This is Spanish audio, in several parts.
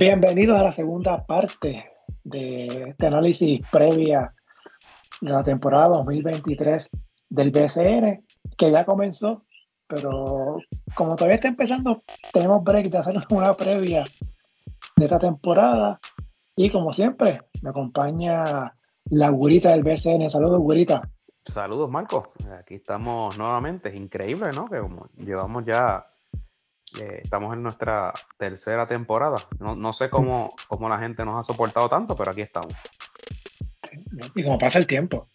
Bienvenidos a la segunda parte de este análisis previa de la temporada 2023 del BCN, que ya comenzó, pero como todavía está empezando, tenemos break de hacer una previa de esta temporada. Y como siempre, me acompaña la gurita del BCN. Saludos, gurita. Saludos, Marco. Aquí estamos nuevamente. Increíble, ¿no? Que llevamos ya eh, estamos en nuestra tercera temporada. No, sé cómo, cómo, la gente nos ha soportado tanto, pero aquí estamos. Y como pasa el tiempo.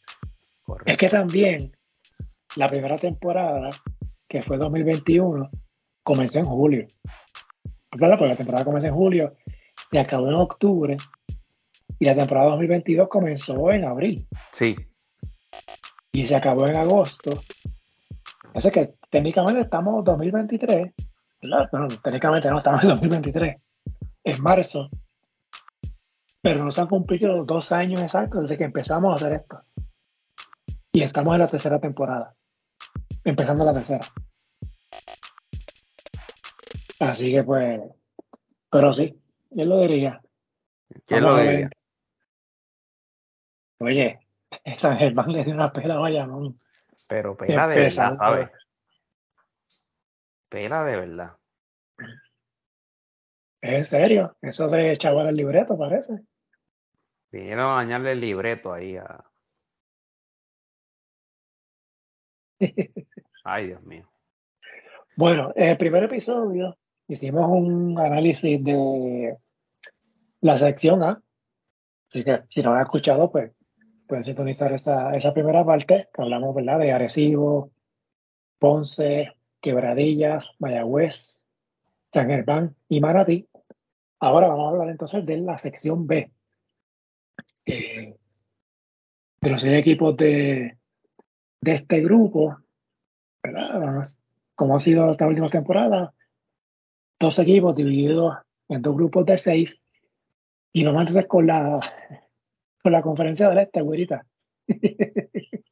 Es que también la primera temporada, que fue 2021, comenzó en julio. Claro, porque la temporada comenzó en julio y acabó en octubre. Y la temporada 2022 comenzó en abril. Sí. Y se acabó en agosto. Así que técnicamente estamos 2023 bueno, técnicamente no estamos en 2023, en marzo, pero nos han cumplido dos años exactos desde que empezamos a hacer esto. Y estamos en la tercera temporada, empezando la tercera. Así que pues, pero sí, yo lo diría. ¿Quién lo diría? Oye, San Germán le dio una pela vaya, Pero pela de verdad, ¿sabes? Pela de verdad. ¿Es en serio? Eso de chaval el libreto, parece. Vinieron a dañarle el libreto ahí a. Ay, Dios mío. Bueno, en el primer episodio hicimos un análisis de la sección A. Así que si no han escuchado, pues pueden sintonizar esa, esa primera parte que hablamos, ¿verdad? De Arecibo, Ponce, Quebradillas, Mayagüez, San Germán y Maratí. Ahora vamos a hablar entonces de la sección B. Eh, de los seis equipos de, de este grupo, ¿verdad? Como ha sido esta última temporada, dos equipos divididos en dos grupos de seis. Y vamos entonces con la, con la conferencia del este, güerita.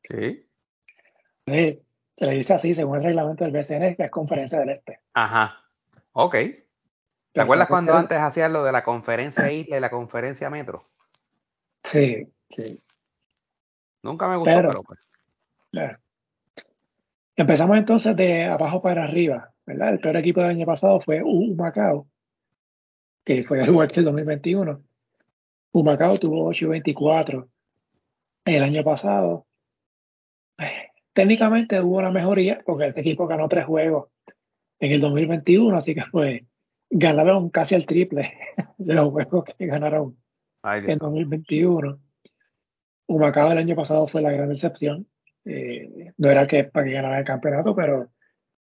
Sí. Se le dice así, según el reglamento del BCN, que es Conferencia del Este. Ajá. Ok. ¿Te acuerdas cuando antes hacían lo de la conferencia isla y la conferencia metro? Sí, sí. Nunca me gustó, pero, pues. Claro. Empezamos entonces de abajo para arriba, ¿verdad? El peor equipo del año pasado fue Humacao, que fue el lugar del 2021. Humacao tuvo 8-24 el año pasado técnicamente hubo una mejoría porque este equipo ganó tres juegos en el 2021, así que pues ganaron casi el triple de los juegos que ganaron en 2021. Humacao el año pasado fue la gran decepción. Eh, no era que para que ganara el campeonato, pero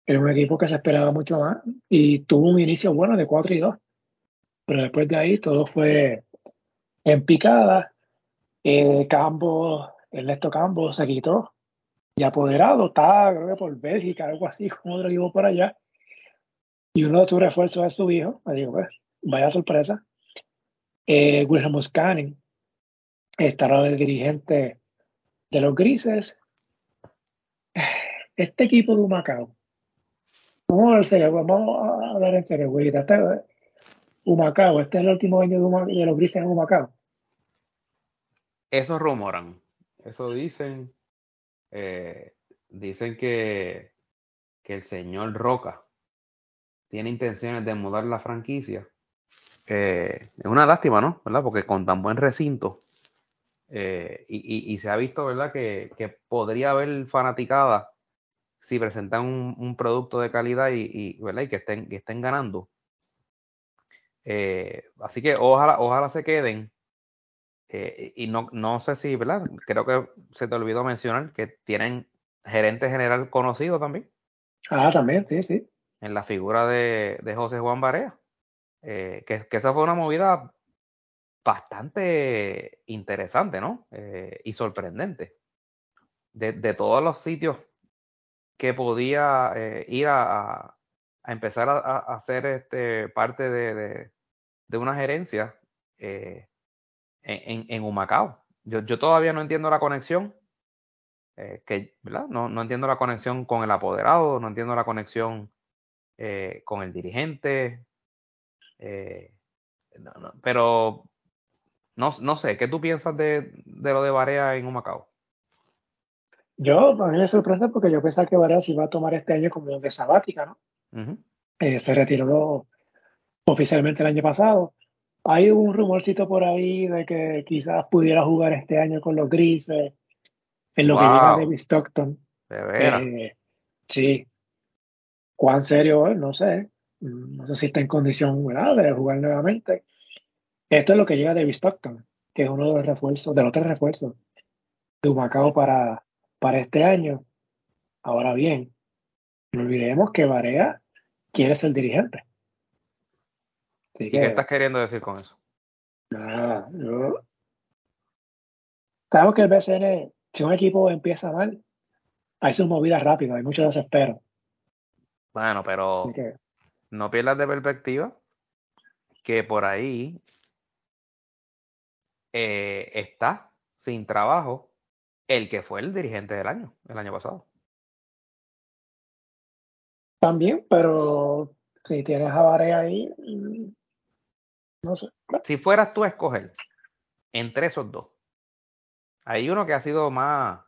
era un equipo que se esperaba mucho más y tuvo un inicio bueno de 4 y 2. Pero después de ahí todo fue en picada. Eh, Campo, Ernesto Campo se quitó y apoderado, está creo que por Bélgica, algo así, como otro equipo por allá. Y uno de sus refuerzos es su hijo. Me digo, pues, vaya sorpresa. Eh, Wilhelm estará el dirigente de los grises. Este equipo de Humacao. Vamos a serio, vamos a hablar en serio, güey. Este, Humacao, este es el último año de, de los grises en Humacao. Eso rumoran, eso dicen. Eh, dicen que, que el señor Roca tiene intenciones de mudar la franquicia. Eh, es una lástima, ¿no? ¿Verdad? Porque con tan buen recinto eh, y, se ha visto, ¿verdad? Que, podría haber fanaticada si presentan un, producto de calidad y, ¿verdad? y que, estén, que estén ganando. así que ojalá, ojalá se queden eh, y no, no sé si, ¿verdad? Creo que se te olvidó mencionar que tienen gerente general conocido también. Ah, también, sí, sí. En la figura de, José Juan Barea. Eh, que, esa fue una movida bastante interesante, ¿no? Eh, y sorprendente. De, todos los sitios que podía ir a, empezar a, hacer este, parte de, de una gerencia, en, en Humacao. Yo, yo, todavía no entiendo la conexión, eh, que, ¿verdad? No, no, entiendo la conexión con el apoderado, no entiendo la conexión eh, con el dirigente. Eh, pero no, no sé, ¿qué tú piensas de, lo de Barea en Humacao? Yo, a mí me sorprende porque yo pensaba que Barea se iba a tomar este año como de sabática, ¿no? Eh, se retiró oficialmente el año pasado. Hay un rumorcito por ahí de que quizás pudiera jugar este año con los grises, en lo que llega David Stockton. De veras. Eh, sí. ¿Cuán serio es? No sé. No sé si está en condición de jugar nuevamente. Esto es lo que llega David Stockton, que es uno de los refuerzos, de los tres refuerzos de para, para este año. Ahora bien, no olvidemos que Varea quiere ser dirigente. ¿Y qué estás queriendo decir con eso? Nada, yo... Sabemos que el BCN, si un equipo empieza mal, hay sus movidas rápidas, hay mucho desespero. Bueno, pero no pierdas de perspectiva que por ahí eh, está sin trabajo el que fue el dirigente del año, el año pasado. También, pero si tienes a ahí, no sé. Si fueras tú a escoger entre esos dos, hay uno que ha sido más,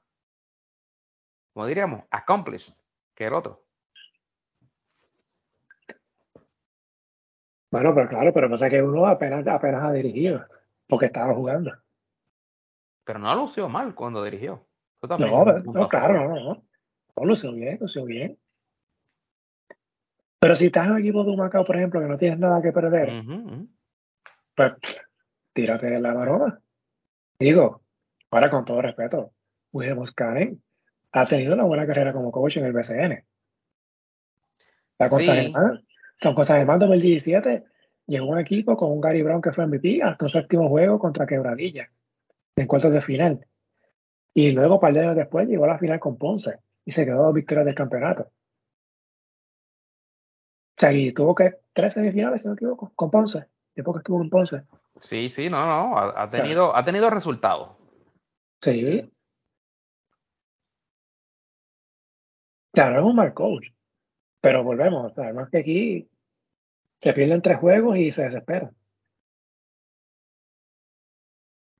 como diríamos, accomplished que el otro. Bueno, pero claro, pero pasa que uno apenas, apenas ha dirigido, porque estaba jugando. Pero no lució mal cuando dirigió. no, no, claro, no, no. No lució bien, lució bien. Pero si estás en un equipo de un Macao, por ejemplo, que no tienes nada que perder, pues tírate de la maroma. Digo, ahora con todo respeto, William Karen ha tenido una buena carrera como coach en el BCN. La cosa sí. son cosas de más 2017 llegó un equipo con un Gary Brown que fue MVP hasta un séptimo juego contra Quebradilla en cuartos de final. Y luego, un par de años después, llegó a la final con Ponce y se quedó dos victorias del campeonato. O sea, y tuvo que tres semifinales, si no me equivoco, con Ponce. Después que estuvo en Ponce. Sí, sí, no, no. Ha, tenido, ha tenido resultados. Sí. Claro, es un mal coach. Pero volvemos. Además que aquí se pierden tres juegos y se desespera.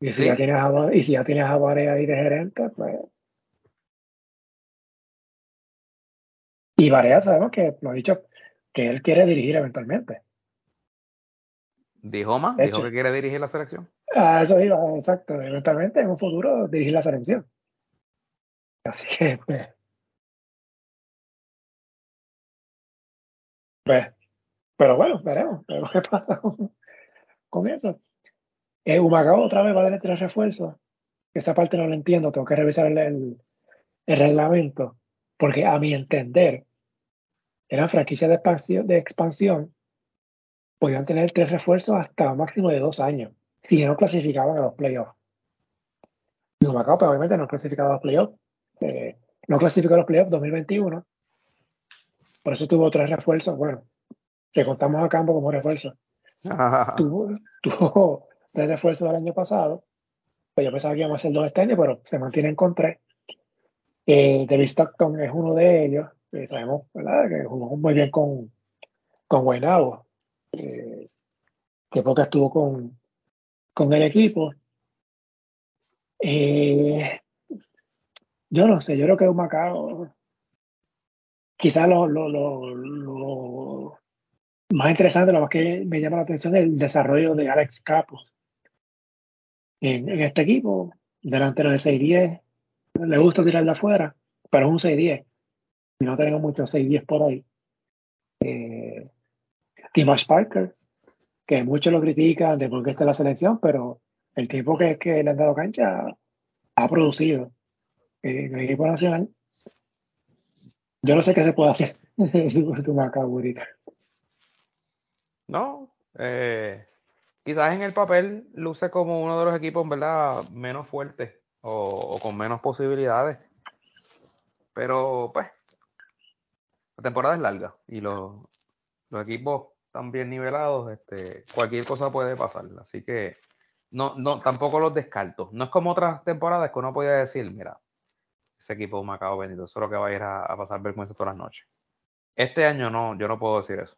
Y si, ya tienes a, y si ya tienes a ahí de gerente, pues. Y Varea sabemos que lo ha dicho que él quiere dirigir eventualmente. ¿Dijo más? ¿Dijo que quiere dirigir la selección? Ah, eso iba, exacto. Eventualmente, en un futuro, dirigir la selección. Así que, pues. pues pero bueno, veremos, veremos qué pasa con, eso. Eh, Humacao otra vez va a tener tres refuerzos. Esa parte no la entiendo, tengo que revisar el, el reglamento, porque a mi entender, eran franquicias de expansión, de expansión, podían tener tres refuerzos hasta un máximo de dos años, si no clasificaban a los playoffs. No me pero obviamente no clasificaba a los playoffs. Eh, no clasificó a los playoffs 2021. Por eso tuvo tres refuerzos. Bueno, si contamos a campo como refuerzo. tuvo, tuvo tres refuerzos el año pasado. Pues yo pensaba que íbamos a hacer dos este año, pero se mantienen con tres. Eh, David Stockton es uno de ellos sabemos ¿verdad? que jugó muy bien con, con Guaynabo, eh, que poca estuvo con, con el equipo. Eh, yo no sé, yo creo que es un Macao. Quizás lo, lo, lo, más interesante, lo más que me llama la atención es el desarrollo de Alex Capos en, en este equipo, delantero de 6-10. Le gusta tirar de afuera, pero es un 6-10 no tenemos muchos 6-10 por ahí. Eh, Timash Parker, que muchos lo critican de por qué está en la selección, pero el tiempo que, que le han dado cancha ha producido en el equipo nacional. Yo no sé qué se puede hacer No, eh, quizás en el papel luce como uno de los equipos, ¿verdad?, menos fuertes o con menos posibilidades. Pero, pues, la temporada es larga y los, equipos están bien nivelados, este, cualquier cosa puede pasar. Así que no, no, tampoco los descarto. No es como otras temporadas que uno podía decir, mira, ese equipo Macao Benito, solo que va a ir a, a pasar vergüenza todas las noches. Este año no, yo no puedo decir eso.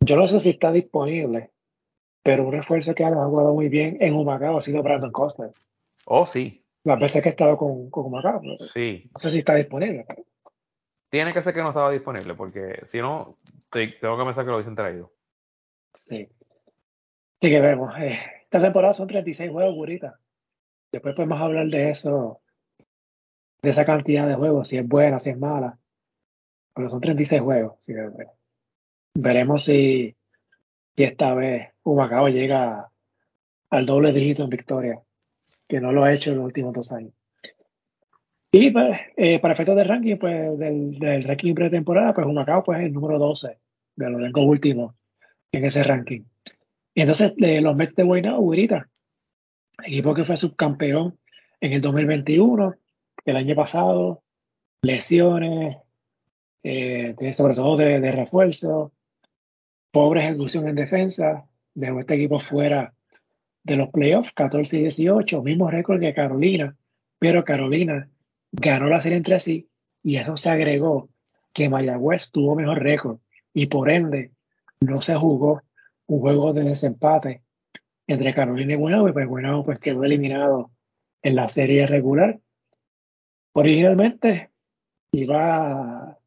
Yo no sé si está disponible, pero un refuerzo que ha jugado muy bien en Humacao ha sido Brandon Costa. Oh, sí. Las veces que he estado con, con Humacao. Sí. No sé si está disponible. Tiene que ser que no estaba disponible, porque si no, tengo que pensar que lo hubiesen traído. Sí. Sí que vemos. Eh, esta temporada son 36 juegos, Gurita. Después podemos hablar de eso, de esa cantidad de juegos, si es buena, si es mala. Pero son 36 juegos. Así que, veremos si, si esta vez Humacao llega al doble dígito en victoria, que no lo ha hecho en los últimos dos años. Y pues, eh, para efectos de ranking, pues del, del ranking pretemporada, pues Humacao pues, es el número 12 de los últimos en ese ranking. Y entonces los Mets de Guaynabo, Guirita, equipo que fue subcampeón en el 2021, el año pasado, lesiones, eh, sobre todo de, de, refuerzo, pobre ejecución en defensa, dejó este equipo fuera de los playoffs, 14 y 18, mismo récord que Carolina, pero Carolina ganó la serie entre sí y eso se agregó que Mayagüez tuvo mejor récord y por ende no se jugó un juego de desempate entre Carolina y Guaynabo, y pues Guaynabo pues quedó eliminado en la serie regular. Originalmente iba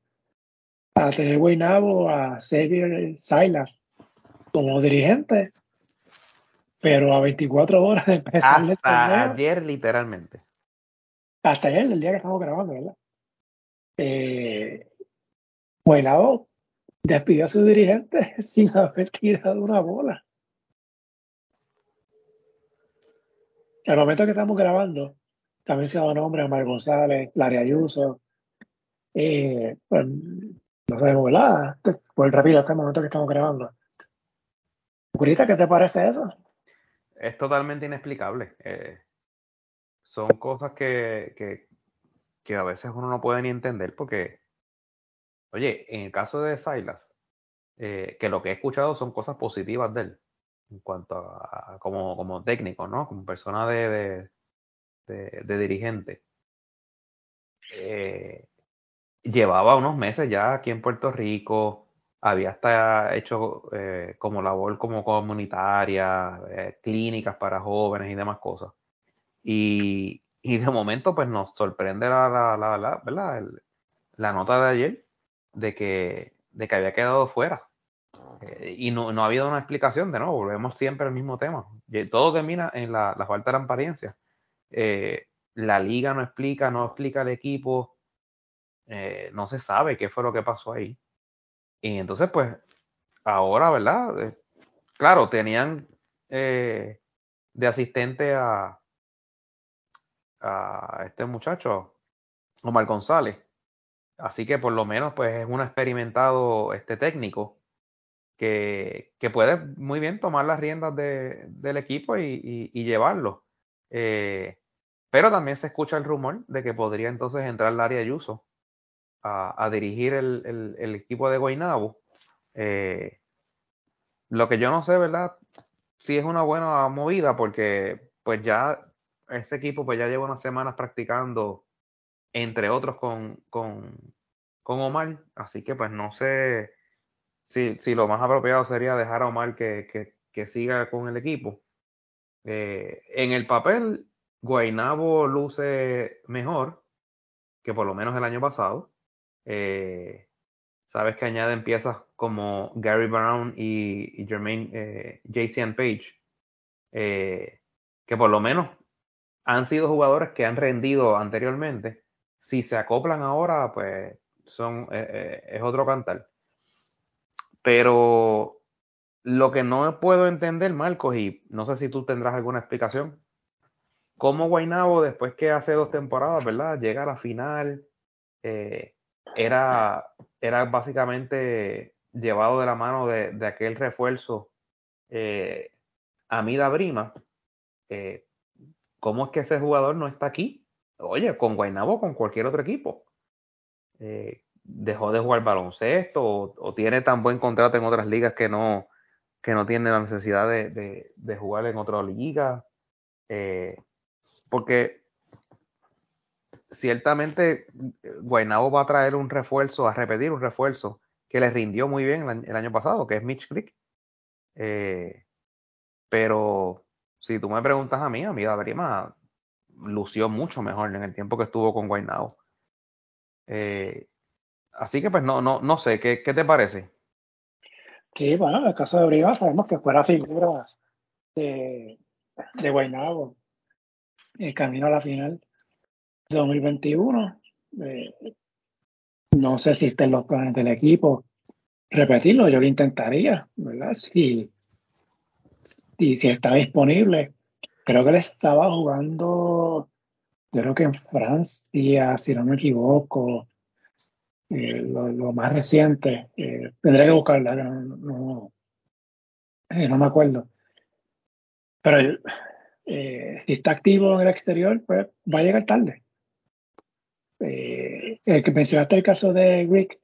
a, tener Guaynabo a Xavier Silas como dirigente, pero a 24 horas de empezar Hasta ayer literalmente. Hasta ayer, el día que estamos grabando, ¿verdad? Eh, Guaynabo despidió a su dirigente sin haber tirado una bola. Al momento que estamos grabando, también se ha dado nombre a Mar González, Larry Ayuso. Eh, pues, no sabemos, ¿verdad? Por rápido, hasta el momento que estamos grabando. Curita, ¿qué te parece eso? Es totalmente inexplicable. Eh, son cosas que, que, que, a veces uno no puede ni entender porque, oye, en el caso de Silas, eh, que lo que he escuchado son cosas positivas de él en cuanto a, como, como técnico, ¿no? Como persona de, de, dirigente. Eh, llevaba unos meses ya aquí en Puerto Rico, había hasta hecho eh, como labor como comunitaria, clínicas para jóvenes y demás cosas. Y, y de momento pues nos sorprende la, la, la, la, la nota de ayer de que, de que había quedado fuera eh, y no, no, ha habido una explicación de nuevo, volvemos siempre al mismo tema. Todo termina en la, falta de transparencia. Eh, la liga no explica, no explica el equipo, eh, no se sabe qué fue lo que pasó ahí. Y entonces, pues, ahora, ¿verdad? claro, tenían de asistente a, a este muchacho, Omar González. Así que por lo menos, pues, es un experimentado este técnico que, puede muy bien tomar las riendas del equipo y, llevarlo. Eh, pero también se escucha el rumor de que podría entonces entrar Larry Ayuso a, a dirigir el, equipo de Guaynabo. Eh, lo que yo no sé, ¿verdad? Si es una buena movida porque pues ya ese equipo pues ya lleva unas semanas practicando, entre otros con, con, con Omar, así que pues no sé si, lo más apropiado sería dejar a Omar que, siga con el equipo. Eh, en el papel, Guainabo luce mejor que por lo menos el año pasado. Eh, sabes que añaden piezas como Gary Brown y, y Jermaine eh, Page, que por lo menos han sido jugadores que han rendido anteriormente. Si se acoplan ahora, pues son, es otro cantar. Pero lo que no puedo entender, Marcos, y no sé si tú tendrás alguna explicación, cómo Guainabo, después que hace dos temporadas, ¿verdad? Llega a la final, eh, era, era básicamente llevado de la mano de, aquel refuerzo eh, Amida Brima. Eh, ¿Cómo es que ese jugador no está aquí? Oye, con Guainabo o con cualquier otro equipo. Eh, dejó de jugar baloncesto o, tiene tan buen contrato en otras ligas que no, que no tiene la necesidad de, jugar en otra liga. Eh, porque ciertamente Guaynabo va a traer un refuerzo, a repetir un refuerzo que les rindió muy bien el, año pasado, que es Mitch Creek. Eh, pero si tú me preguntas a mí, a mí Dabrima lució mucho mejor en el tiempo que estuvo con Guaynao. Eh, así que pues no, no, no sé, ¿qué, ¿qué, te parece? Sí, bueno, en el caso de Brima sabemos que fuera figura de, de Guaynabo el camino a la final de 2021. Eh, no sé si estén los planes del equipo repetirlo, yo lo intentaría, ¿verdad? Si, si, si está disponible. Creo que él estaba jugando, yo creo que en Francia, si no me equivoco, eh, lo, más reciente. Eh, tendré que buscarla, no, eh, no, me acuerdo. Pero si está activo en el exterior, pues va a llegar tarde. el que mencionaste el caso de Rick,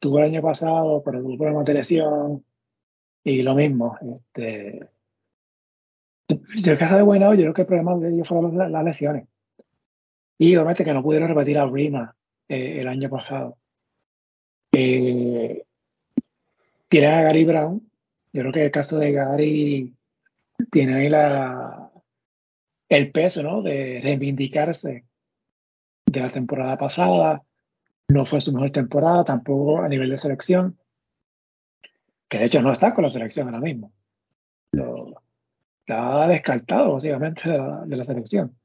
tuvo el año pasado, pero tuvo problemas de lesión y lo mismo. Este, yo el caso de Guaynabo, yo creo que el problema de ellos fueron las, lesiones. Y obviamente que no pudieron repetir a Rima el año pasado. Eh, tiene a Gary Brown. Yo creo que el caso de Gary tiene ahí la, el peso ¿no? de reivindicarse de la temporada pasada. No fue su mejor temporada, tampoco a nivel de selección, que de hecho no está con la selección ahora mismo. Lo, está descartado básicamente de la, de la selección.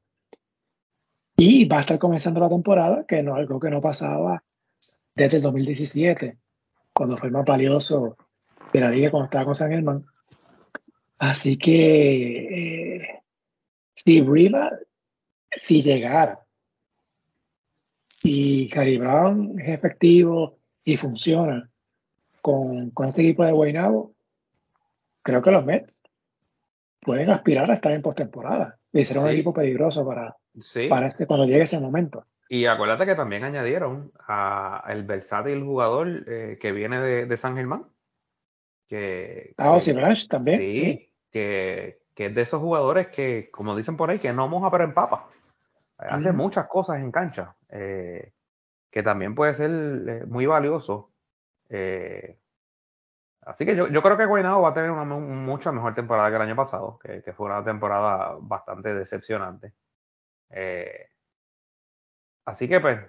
Y va a estar comenzando la temporada, que no algo que no pasaba desde el 2017, cuando fue más valioso de la liga cuando estaba con San Germán. Así que eh, si Riva, si llegara y Gary Brown es efectivo y funciona con, con este equipo de Guaynabo, creo que los Mets pueden aspirar a estar en postemporada y ser un equipo peligroso para, para este, cuando llegue ese momento. Y acuérdate que también añadieron a el versátil jugador eh, que viene de, San Germán. Que, ah, Ozzy Branch también. Sí, Que, es de esos jugadores que, como dicen por ahí, que no moja pero empapa. Hace muchas cosas en cancha. Eh, que también puede ser eh, muy valioso. Así que yo, creo que Guaynabo va a tener una mucha mejor temporada que el año pasado, que, que fue una temporada bastante decepcionante. Eh, Así que pues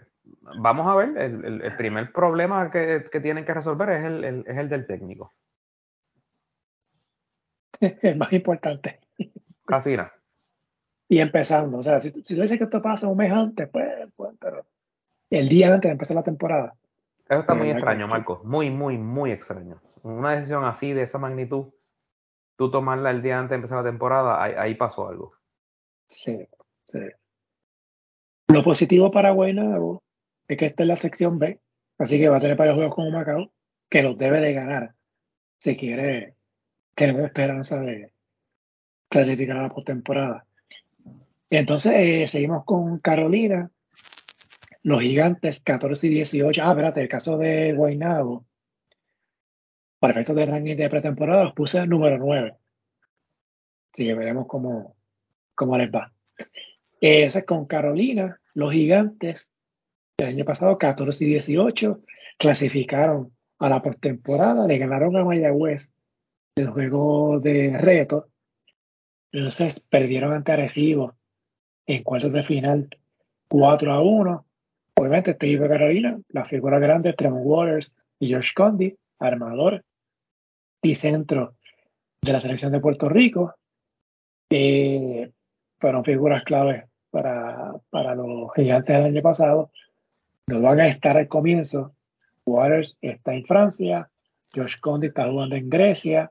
vamos a ver, el, primer problema que, tienen que resolver es el, es el del técnico. El más importante. Casi nada. Y empezando, o sea, si, si tú dices que esto pasa un mes antes, pues, pues, pero el día antes de empezar la temporada. Eso está muy extraño, Marco. Muy, muy, muy extraño. Una decisión así, de esa magnitud, tú tomarla el día antes de empezar la temporada, ahí, ahí pasó algo. Sí, sí. Lo positivo para Guaynabo es que está en la sección B, así que va a tener varios juegos con Macao, que los debe de ganar si quiere tener esperanza de clasificar a la postemporada. Entonces, eh, seguimos con Carolina, los gigantes 14 y 18. Ah, espérate, el caso de Guaynabo, para efectos de ranking de pretemporada, los puse número 9. Así que veremos cómo, cómo les va. Ese es con Carolina. Los gigantes el año pasado, 14 y 18, clasificaron a la postemporada, le ganaron a Mayagüez el juego de reto. Entonces perdieron ante Arecibo en cuartos de final 4 a 1. Obviamente, este equipo de Carolina, la figura grande, Tremont Waters y George Condi, armador y centro de la selección de Puerto Rico, eh, fueron figuras claves para, para los gigantes del año pasado. No van a estar al comienzo. Waters está en Francia, Josh Conde está jugando en Grecia.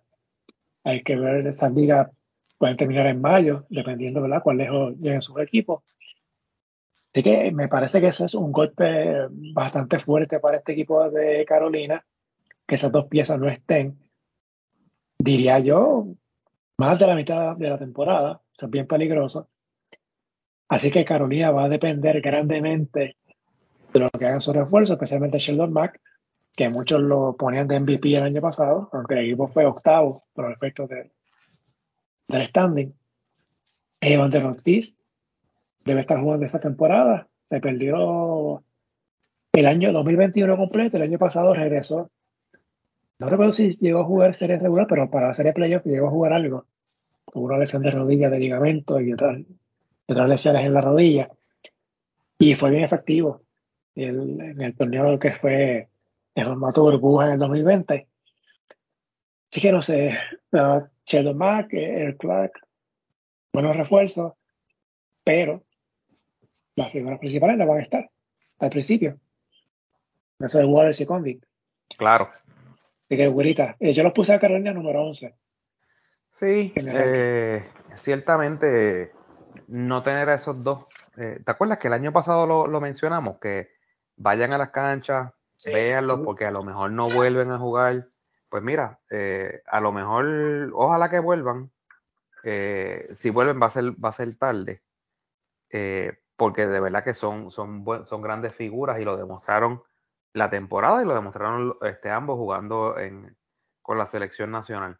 Hay que ver esas ligas pueden terminar en mayo, dependiendo de cuál lejos lleguen sus equipos. Así que me parece que ese es un golpe bastante fuerte para este equipo de Carolina, que esas dos piezas no estén. Diría yo, más de la mitad de la temporada, eso es bien peligroso. Así que Carolina va a depender grandemente de lo que hagan sus refuerzos, especialmente Sheldon Mack, que muchos lo ponían de MVP el año pasado, aunque el equipo fue octavo por el efecto de, standing. Ortiz debe estar jugando esta temporada. Se perdió el año 2021 completo, el año pasado regresó no recuerdo si llegó a jugar serie regular, pero para la serie playoff llegó a jugar algo. Tuvo una lesión de rodilla, de ligamento y otras, lesiones en la rodilla. Y fue bien efectivo en el torneo que fue el formato burbuja en el 2020. Así que no sé, uh, Sheldon Mack, Eric Clark, buenos refuerzos, pero las figuras principales no van a estar al principio. Eso es Waters y Convict. Claro. Así que, güerita, eh, yo los puse a Carolina número 11. Sí, eh, ciertamente no tener a esos dos. Eh, ¿Te acuerdas que el año pasado lo, mencionamos? Que vayan a las canchas, véanlos, porque a lo mejor no vuelven a jugar. Pues mira, a lo mejor, ojalá que vuelvan. si vuelven va a ser, va a ser tarde. Porque de verdad que son, son, son grandes figuras y lo demostraron la temporada y lo demostraron este, ambos jugando en, con la selección nacional.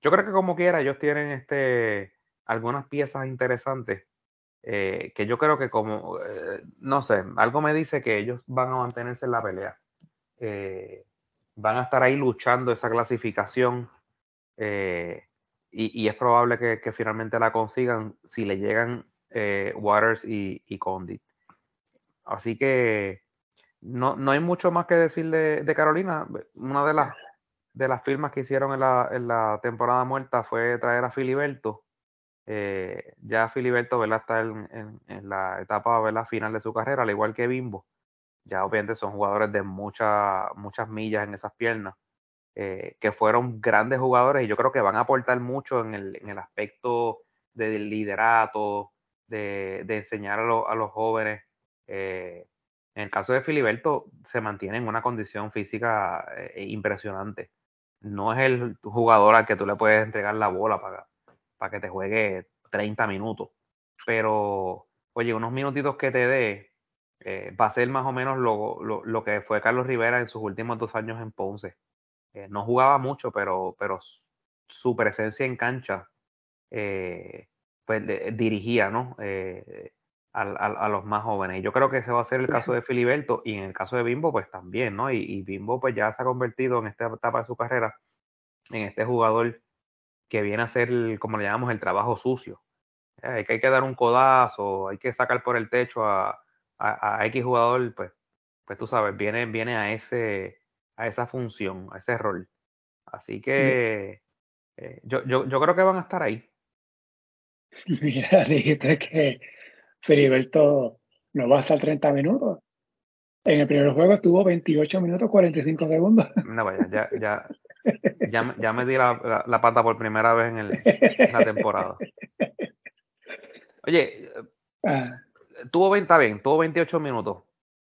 Yo creo que como quiera, ellos tienen este, algunas piezas interesantes eh, que yo creo que como, eh, no sé, algo me dice que ellos van a mantenerse en la pelea. Eh, van a estar ahí luchando esa clasificación y, es probable que, finalmente la consigan si le llegan Waters y, Condit. Así que no, no hay mucho más que decir de, Carolina. Una de las, de las firmas que hicieron en la, en la temporada muerta fue traer a Filiberto. Eh, ya Filiberto está en, en, la etapa final de su carrera, al igual que Bimbo. Ya obviamente son jugadores de muchas muchas millas en esas piernas, eh, que fueron grandes jugadores y yo creo que van a aportar mucho en el, en el aspecto del liderato, de, enseñar a, los jóvenes. Eh, en el caso de Filiberto, se mantiene en una condición física eh, impresionante. No es el jugador al que tú le puedes entregar la bola para, para que te juegue 30 minutos. Pero, oye, unos minutitos que te dé, eh, va a ser más o menos lo, que fue Carlos Rivera en sus últimos dos años en Ponce. No jugaba mucho, pero, pero su presencia en cancha pues dirigía, ¿no? a, los más jóvenes. Y yo creo que ese va a ser el caso de Filiberto y en el caso de Bimbo, pues también, ¿no? Y, Bimbo, pues ya se ha convertido en esta etapa de su carrera en este jugador que viene a hacer, como le llamamos, el trabajo sucio. Eh, hay que, hay que dar un codazo, hay que sacar por el techo a, a, X jugador, pues, pues tú sabes, viene, viene a, ese, a esa función, a ese rol. Así que eh, yo, yo, yo creo que van a estar ahí. Mira, dijiste que Filiberto no va a estar 30 minutos. En el primer juego estuvo 28 minutos 45 segundos. No, vaya, ya, ya, ya, me di la, la, pata por primera vez en, el, la temporada. Oye, ah. tuvo 20, bien, tuvo 28 minutos.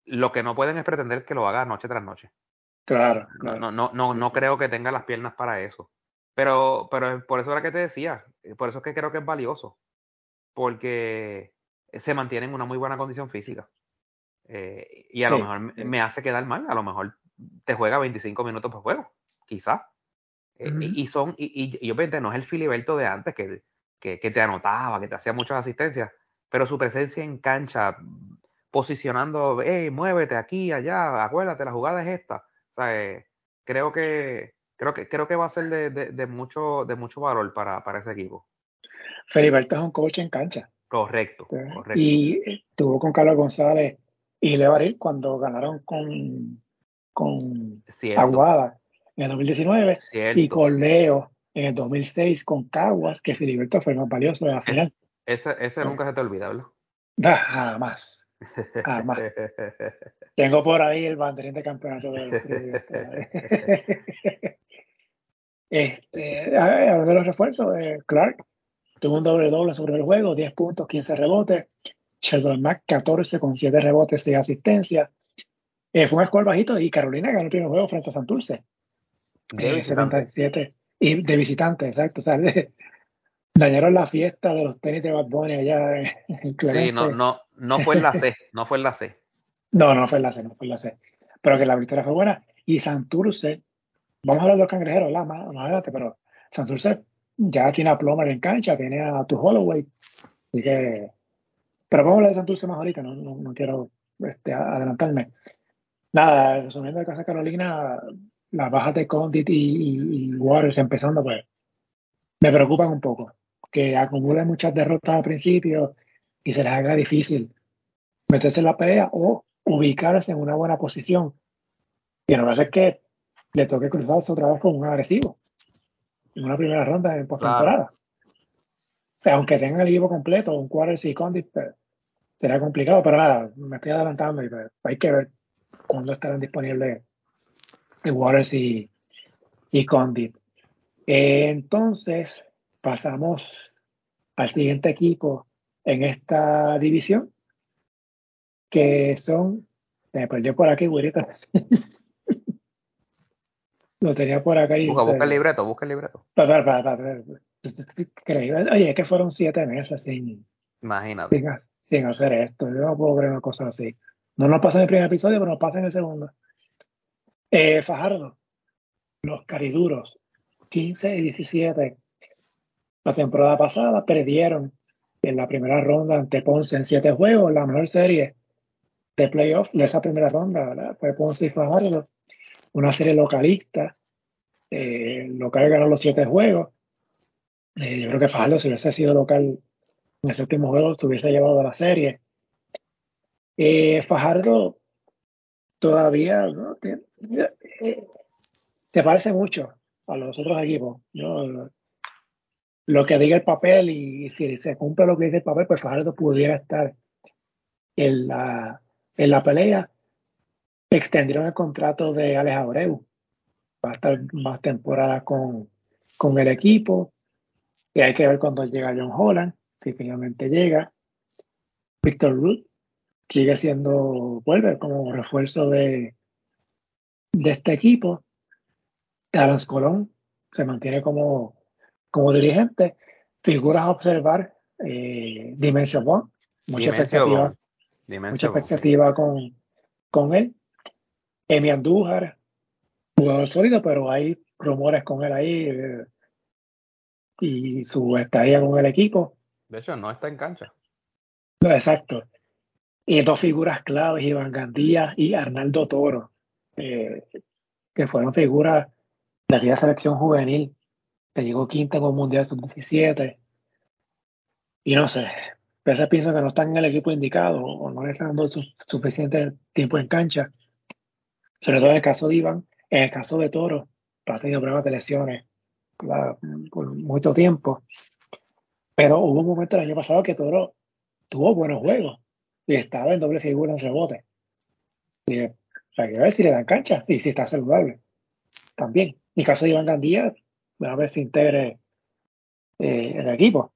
Lo que no pueden es pretender que lo haga noche tras noche. Claro. No, no, no, no, no creo que tenga las piernas para eso. Pero, pero por eso era que te decía, por eso es que creo que es valioso. Porque se mantiene en una muy buena condición física. Eh, y a lo mejor me hace quedar mal, a lo mejor te juega 25 minutos por juego, quizás. Eh, y, son, y, y, obviamente no es el Filiberto de antes que, que, te anotaba, que te hacía muchas asistencias, pero su presencia en cancha, posicionando, hey, muévete aquí, allá, acuérdate, la jugada es esta. Eh, creo que creo que creo que va a ser de, de, mucho de mucho valor para, para ese equipo. Filiberto es un coach en cancha. Correcto, correcto. Y estuvo con Carlos González y Levaril cuando ganaron con, con Aguada en el 2019 y con Leo en el 2006 con Caguas, que Filiberto fue más valioso en la final. Ese, ese nunca se te olvida, ¿verdad? jamás. Jamás. Tengo por ahí el banderín de campeonato de este, a, de los refuerzos, de Clark Tuvo un doble doble sobre el juego, 10 puntos, 15 rebotes. Sheldon Mack, 14 con 7 rebotes y asistencia. Eh, fue un score bajito y Carolina ganó el primer juego frente a Santurce. De eh, 77. Y de visitante, exacto. O sea, dañaron la fiesta de los tenis de Bad Bunny allá en Sí, no, no, no fue en la C, no fue en la C. No, no fue en la C, no fue en la C. Pero que la victoria fue buena. Y Santurce, vamos a hablar de los cangrejeros, ¿verdad? Más, más adelante, pero Santurce ya tiene a Plomer en cancha, tiene a tu Holloway. Así que, pero vamos a hablar de Santurce más ahorita, no, no, quiero este, adelantarme. Nada, resumiendo de Casa Carolina, las bajas de Condit y, Waters empezando, pues me preocupan un poco. Que acumulen muchas derrotas al principio y se les haga difícil meterse en la pelea o ubicarse en una buena posición. Y no va a ser que le toque cruzarse otra vez con un agresivo en una primera ronda en postemporada. Aunque tengan el equipo completo, un Waters y Condit, pues, será complicado, pero nada, me estoy adelantando y pues, hay que ver cuándo estarán disponibles Waters y, y Condit. Eh, entonces, pasamos al siguiente equipo en esta división, que son, me perdió por aquí, güerita. Lo tenía por acá. Y busca, busca el libreto, busca el libreto. Oye, es que fueron siete meses sin, Imagínate. Sin, hacer esto. Yo no puedo creer una cosa así. No nos pasa en el primer episodio, pero nos pasa en el segundo. Eh, Fajardo, los cariduros, 15 y 17. La temporada pasada perdieron en la primera ronda ante Ponce en siete juegos, la mejor serie de playoff de esa primera ronda, Fue Ponce y Fajardo, una serie localista. Eh, local ganó los siete juegos. Eh, yo creo que Fajardo, si hubiese sido local en el séptimo juego, se hubiese llevado a la serie. Eh, Fajardo todavía ¿no? te, parece mucho a los otros equipos. Lo que diga el papel y, si se cumple lo que dice el papel, pues Fajardo pudiera estar en la, en la pelea. Extendieron el contrato de Alex Abreu. Va a estar más temporada con, con el equipo. Y hay que ver cuando llega John Holland, si finalmente llega. Victor Root sigue siendo, vuelve como refuerzo de, de este equipo. Alan Colón se mantiene como, como dirigente. Figuras a observar, eh, Dimension One, mucha expectativa, mucha expectativa con, con él. Emi Andújar, jugador sólido, pero hay rumores con él ahí eh, y su estadía con el equipo. De hecho, no está en cancha. exacto. Y dos figuras claves, Iván Gandía y Arnaldo Toro, eh, que fueron figuras de aquella selección juvenil que llegó quinta en un Mundial Sub-17. Y no sé, a veces pienso que no están en el equipo indicado o no le están dando suficiente tiempo en cancha. Sobre todo en el caso de Iván, en el caso de Toro, ha tenido pruebas de lesiones por mucho tiempo. Pero hubo un momento el año pasado que Toro tuvo buenos juegos y estaba en doble figura en rebote. Hay que ver si le dan cancha y si está saludable. También. En caso de Iván Gandía, a ver si integre eh, el equipo.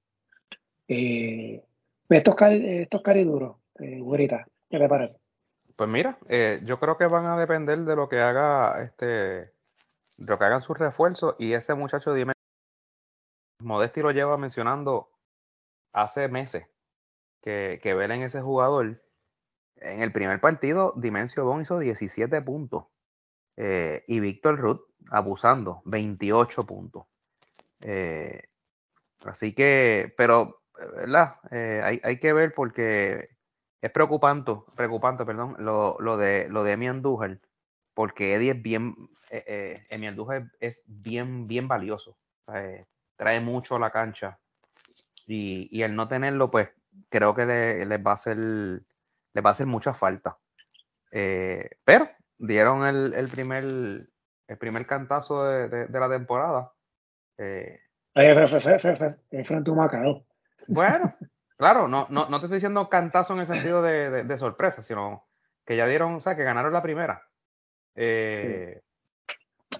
Eh, estos, estos cariduros, eh, ¿qué te parece? Pues mira, eh, yo creo que van a depender de lo que haga este, de lo que hagan sus refuerzos y ese muchacho dime Modesti lo lleva mencionando hace meses que, que en ese jugador. En el primer partido, Dimensio Bon hizo 17 puntos. Eh, y Víctor Ruth abusando, 28 puntos. Eh, así que, pero, ¿verdad? Eh, hay, hay, que ver porque es preocupante, preocupante, perdón, lo, lo de lo de Emi Andújar, porque Eddie es bien, eh, Emi Andújar es bien, bien valioso. trae mucho a la cancha. Y, y el no tenerlo, pues, creo que les va a hacer va a hacer mucha falta. Eh, pero dieron el, el, primer el primer cantazo de, de, la temporada. Eh, frente a Macao. Bueno, claro, no, no, no te estoy diciendo cantazo en el sentido de, de, sorpresa, sino que ya dieron, o sea, que ganaron la primera. Eh,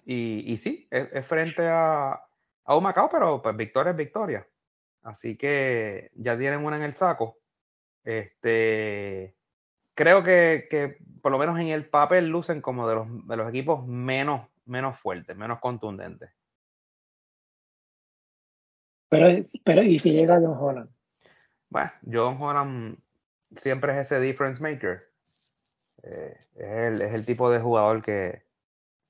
y, y, sí, es, frente a, a un Macao, pero pues victoria es victoria. Así que ya tienen una en el saco. Este, creo que, que, por lo menos en el papel lucen como de los, de los equipos menos, menos fuertes, menos contundentes. Pero, pero, ¿y si llega John Holland? Bueno, John Holland siempre es ese difference maker. Eh, es, el, es, el, tipo de jugador que,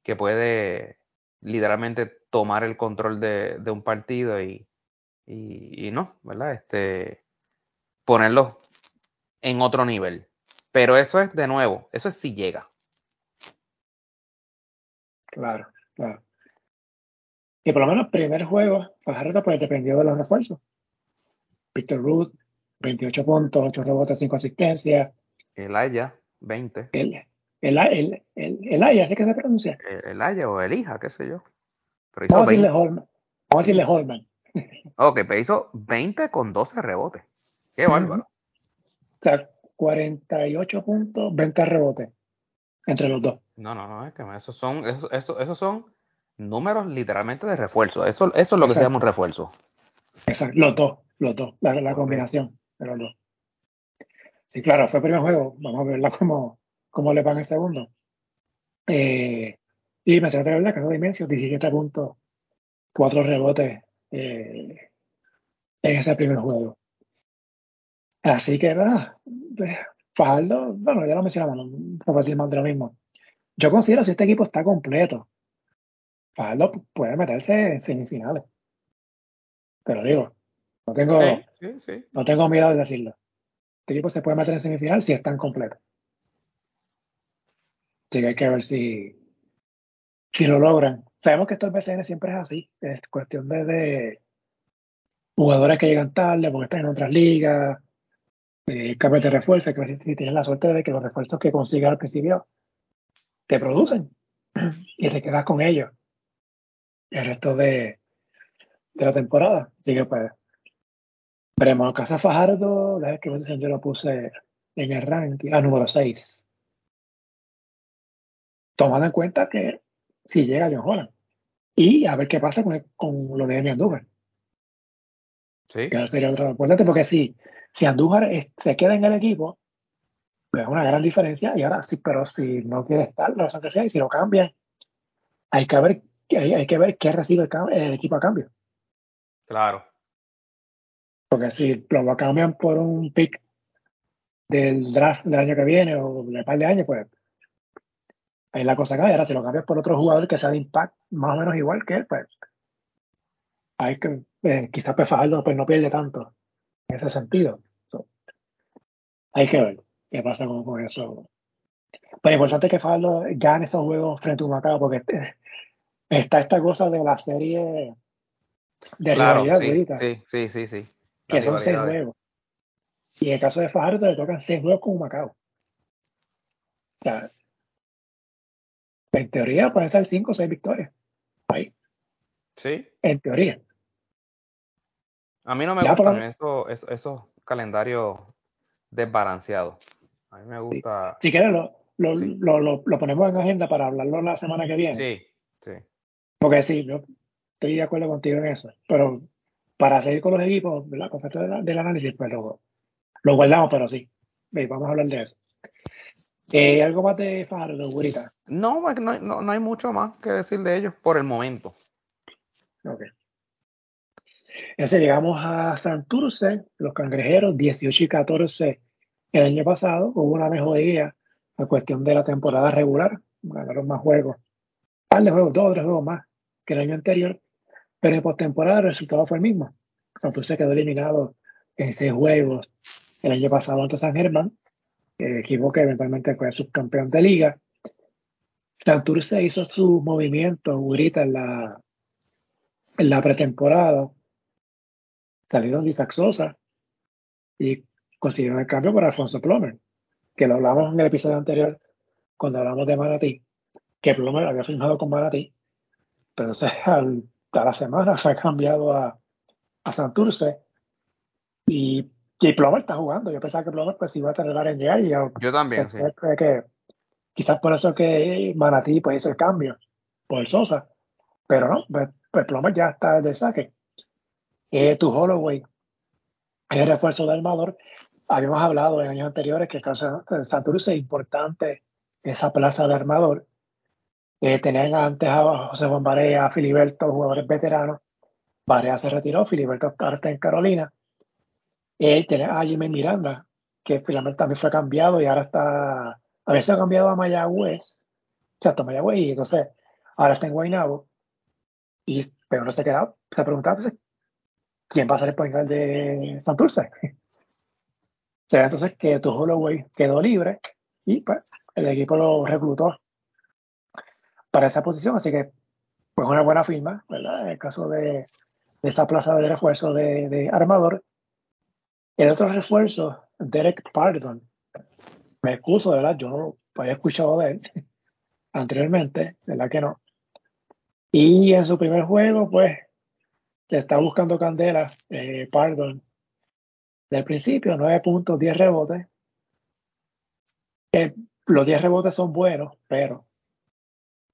que puede literalmente tomar el control de, de un partido y, y, no, ¿verdad? Este, ponerlo en otro nivel. Pero eso es de nuevo, eso es si llega. Claro, claro. Y por lo menos primer juego, Fajardo pues dependió de los refuerzos. Victor Ruth, 28 puntos, 8 rebotes, 5 asistencias. El Aya, 20. El, el, el, el, el Aya, ¿sí que se pronuncia? El, Aya o el Hija, qué sé yo. Pero Holman. Vamos a decirle Holman. Ok, pero hizo 20 con 12 rebotes. Qué bárbaro. O sea, 48 puntos, 20 rebotes entre los dos. No, no, no, es que esos son, esos, esos, son números literalmente de refuerzo. Eso, eso es lo que se llama un refuerzo. Exacto, los dos, los dos, la, combinación los dos. Sí, claro, fue el primer juego. Vamos a verla cómo, cómo le van el segundo. Eh, y me de verdad que de Dimensio, 17 puntos, 4 rebotes eh, en ese primer juego. Así que, nada, pues, Fajardo, bueno, ya lo mencionamos, no puedo más de lo mismo. Yo considero si este equipo está completo, Fajardo puede meterse en semifinales. Pero digo, no tengo, no tengo miedo de decirlo. Este equipo se puede meter en semifinal si están completos. Así que hay que ver si, si lo logran. Sabemos que esto en BCN siempre es así. Es cuestión de, jugadores que llegan tarde porque están en otras ligas, eh, cambios de refuerzo, que si tienes la suerte de que los refuerzos que consigas al principio te producen y te quedas con ellos el resto de, de la temporada. Así que pues veremos. Casa Fajardo, la vez que yo lo puse en el ranking, a número 6. Tomando en cuenta que si llega John Holland. Y a ver qué pasa con, con lo de Andújar. Sí. Que sería otro importante, porque si, si Andújar se queda en el equipo, pues es una gran diferencia. Y ahora sí, pero si no quiere estar, razón que sea, y si lo cambian, hay que ver, hay, hay que ver qué recibe el, equipo a cambio. Claro. Porque si lo cambian por un pick del draft del año que viene o de un par de años, pues ahí la cosa cae. Ahora, si lo cambias por otro jugador que sea de impact más o menos igual que él, pues hay que, eh, quizás pues pues no pierde tanto en ese sentido. hay que ver qué pasa con, eso. Pero importante que Fajardo gane esos juegos frente a un Macao, porque este, está esta cosa de la serie de rivalidad sí, sí, sí, sí, Que son seis juegos. Y en el caso de Fajardo le tocan seis juegos con un Macao. O sea, en teoría pueden ser cinco o seis victorias. Ahí. Sí. En teoría. A mí no me gustan esos, esos, calendarios desbalanceados. A mí me gusta. Si quieres, lo, lo, lo, ponemos en agenda para hablarlo la semana que viene. Sí, sí. Porque sí, yo estoy de acuerdo contigo en eso. Pero para seguir con los equipos, ¿verdad? Con del, del análisis, pues lo, guardamos, pero sí. Vamos a hablar de eso. Eh, ¿Algo más de Fajardo, Gurita? No, no, no, no hay mucho más que decir de ellos por el momento. Ok. Entonces llegamos a Santurce, los cangrejeros, 18 y 14 el año pasado. Hubo una mejoría a cuestión de la temporada regular. Ganaron más juegos. Un par de juegos, dos o tres juegos más que el año anterior. Pero en postemporada el resultado fue el mismo. Santurce quedó eliminado en seis juegos el año pasado ante San Germán, equipo que eventualmente fue subcampeón de liga. Santurce hizo su movimiento ahorita en la, pretemporada salieron de Isaac Sosa y consiguieron el cambio por Alfonso Plomer, que lo hablamos en el episodio anterior cuando hablamos de Manatí, que Plomer había firmado con Manatí, pero al, a la semana fue cambiado a, a Santurce y, y Plomer está jugando. Yo pensaba que Plomer pues iba a tardar en llegar y yo, también, sí. que quizás por eso que Manatí pues hizo el cambio por Sosa, pero no, pues, pues Plomer ya está de saque eh, tu Holloway es el refuerzo de armador. Habíamos hablado en años anteriores que el caso de Santurce es importante esa plaza de armador. Tenían antes a José Juan Barea, a Filiberto, jugadores veteranos. Barea se retiró, Filiberto está en Carolina. Eh, tenía a Jimmy Miranda, que finalmente también fue cambiado y ahora está, a veces ha cambiado a Mayagüez, exacto, Mayagüez, y entonces ahora está en Guaynabo. Y pero no se quedado, se preguntaba pues, quién va a ser el point de Santurce. Será entonces que tu Holloway quedó libre y pues el equipo lo reclutó para esa posición, así que pues una buena firma, ¿verdad? En el caso de, esa plaza de refuerzo de, armador. El otro refuerzo, Derek Pardon. Me excuso, ¿verdad? Yo no había escuchado de él anteriormente, ¿verdad que no? Y en su primer juego, pues, se está buscando candela, eh, Pardon. Del principio, 9 puntos, 10 rebotes. los 10 rebotes son buenos, pero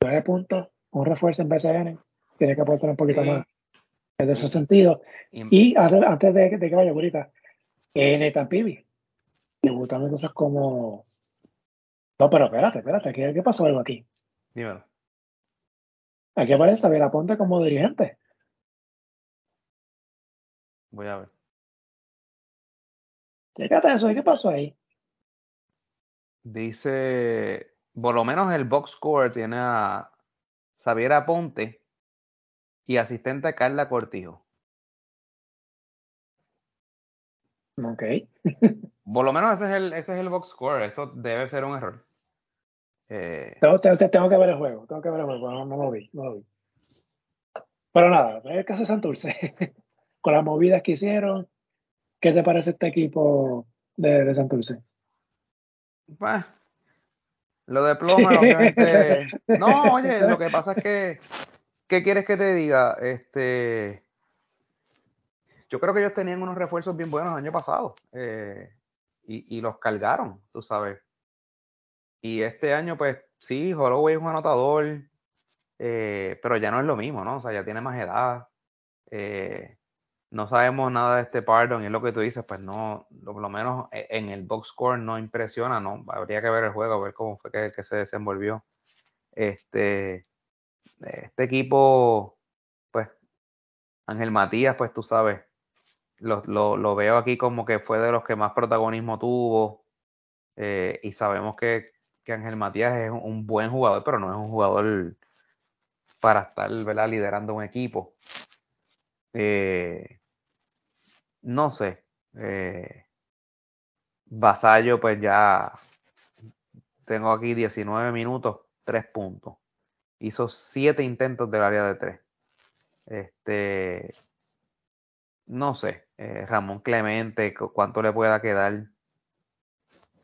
9 puntos, un refuerzo en BCN, tiene que aportar un poquito más en ese sentido. Y, antes, de, que vaya ahorita, en Nathan Pibi, debutando cosas como. No, pero espérate, espérate, ¿qué, qué pasó algo aquí? Dímelo. Aquí aparece Javier Aponte como dirigente. Voy a ver. Fíjate eso, ¿qué pasó ahí? Dice, por lo menos el box score tiene a Xavier Aponte y asistente Carla Cortijo. Ok. por lo menos ese es, el, ese es el box score, eso debe ser un error. Eh, tengo, que ver el juego, tengo que ver el juego, no, lo vi, no lo vi. Pero nada, en el caso de Santurce, con las movidas que hicieron, ¿qué te parece este equipo de, de Santurce? Pues, lo de ploma, obviamente. No, oye, lo que pasa es que, ¿qué quieres que te diga? Este, yo creo que ellos tenían unos refuerzos bien buenos el año pasado eh, y, los cargaron, tú sabes. Y este año, pues sí, Holloway es un anotador, eh, pero ya no es lo mismo, ¿no? O sea, ya tiene más edad. Eh, no sabemos nada de este Pardon y es lo que tú dices, pues no, por lo menos e, en el box score no impresiona, ¿no? Habría que ver el juego, ver cómo fue que, se desenvolvió. Este, este equipo, pues, Ángel Matías, pues tú sabes, lo, lo, veo aquí como que fue de los que más protagonismo tuvo eh, y sabemos que, que, Ángel Matías es un, buen jugador, pero no es un jugador para estar ¿verdad? liderando un equipo. Eh, no sé. Eh, Vasallo, pues ya tengo aquí 19 minutos, 3 puntos. Hizo 7 intentos del área de 3. Este, no sé, eh, Ramón Clemente, cuánto le pueda quedar.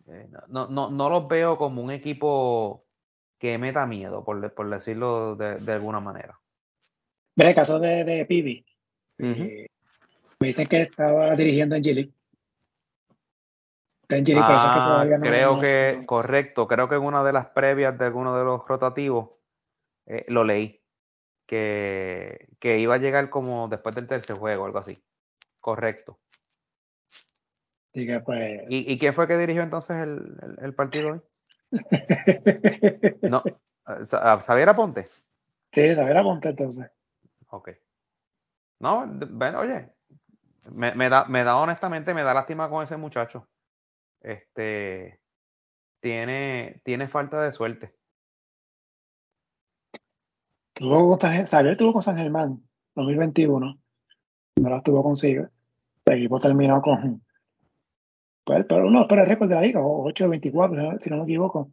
Eh, no, no, no los veo como un equipo que meta miedo, por, por decirlo de, alguna manera. Ve el caso de, de Pibi. Me dicen que estaba dirigiendo en Gili. Está en Gili, ah, que todavía no. Creo que, correcto, creo que en una de las previas de alguno de los rotativos eh, lo leí. Que, que, iba a llegar como después del tercer juego, algo así. Correcto. pues... ¿Y, ¿Y, quién fue que dirigió entonces el, el, partido hoy? no, ¿Sabiera Ponte? Sí, Sabiera Ponte entonces. Ok. No, bueno, oye, me, da, me da honestamente, me da lástima con ese muchacho. Este tiene, tiene falta de suerte. Tuvo con San, tuvo con San Germán 2021. No la tuvo consigo. El equipo terminó con. Pues, pero uno pero el récord de la liga, 8-24, si no me equivoco.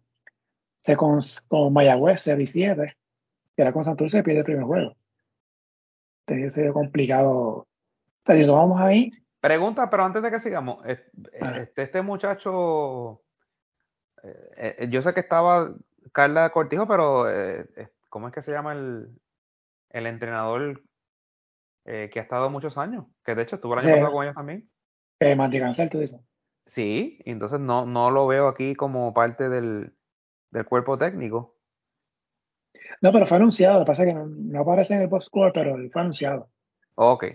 Se con, con Mayagüez 0 y 7, que era con Santurce, pierde el primer juego. Entonces, sido complicado si vamos ahí. Pregunta, pero antes de que sigamos, ah. este, este muchacho, eh, eh, yo sé que estaba Carla Cortijo, pero eh, ¿cómo es que se llama el, el entrenador que ha estado muchos años? Que de hecho estuvo el año pasado con ellos también. Eh, Cancel, tú dices. Sí, entonces no, no lo veo aquí como parte del, del cuerpo técnico. No, pero fue anunciado, lo que pasa es que no, aparece en el post-score, pero fue anunciado. Ok,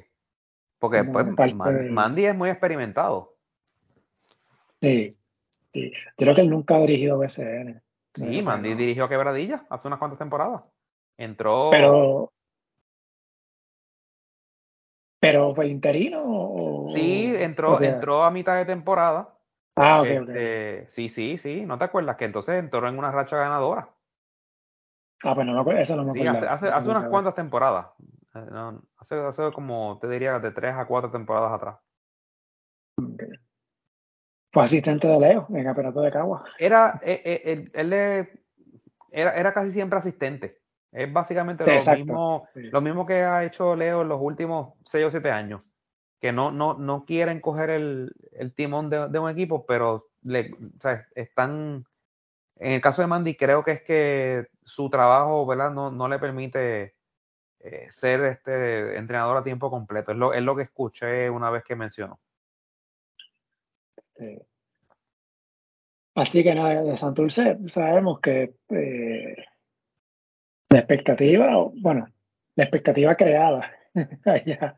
porque pues, Mandy es muy experimentado. Sí, sí. Creo que él nunca ha dirigido BCN. Sí, Mandy dirigió a Quebradilla hace unas cuantas temporadas. Entró. Pero. ¿Pero fue interino? O... Sí, entró, entró a mitad de temporada. Ah, ok, este, Sí, sí, sí. ¿No te acuerdas que entonces entró en una racha ganadora? Ah, pues no eso no me acuerdo. Sí, hace, hace unas cuantas temporadas. Eh, hace, como, te diría, de tres a cuatro temporadas atrás. Fue asistente de Leo en el campeonato de Cagua. Era, eh, eh, él, era, era casi siempre asistente. Es básicamente lo mismo, lo mismo que ha hecho Leo en los últimos 6 o 7 años. Que no, no, no quieren coger el, timón de, un equipo, pero le, están. En el caso de Mandy, creo que es que su trabajo, ¿verdad? No, no le permite eh, ser este entrenador a tiempo completo. Es lo, es lo que escuché una vez que mencionó. Así que nada, de Santurce sabemos que eh, la expectativa, bueno, la expectativa creada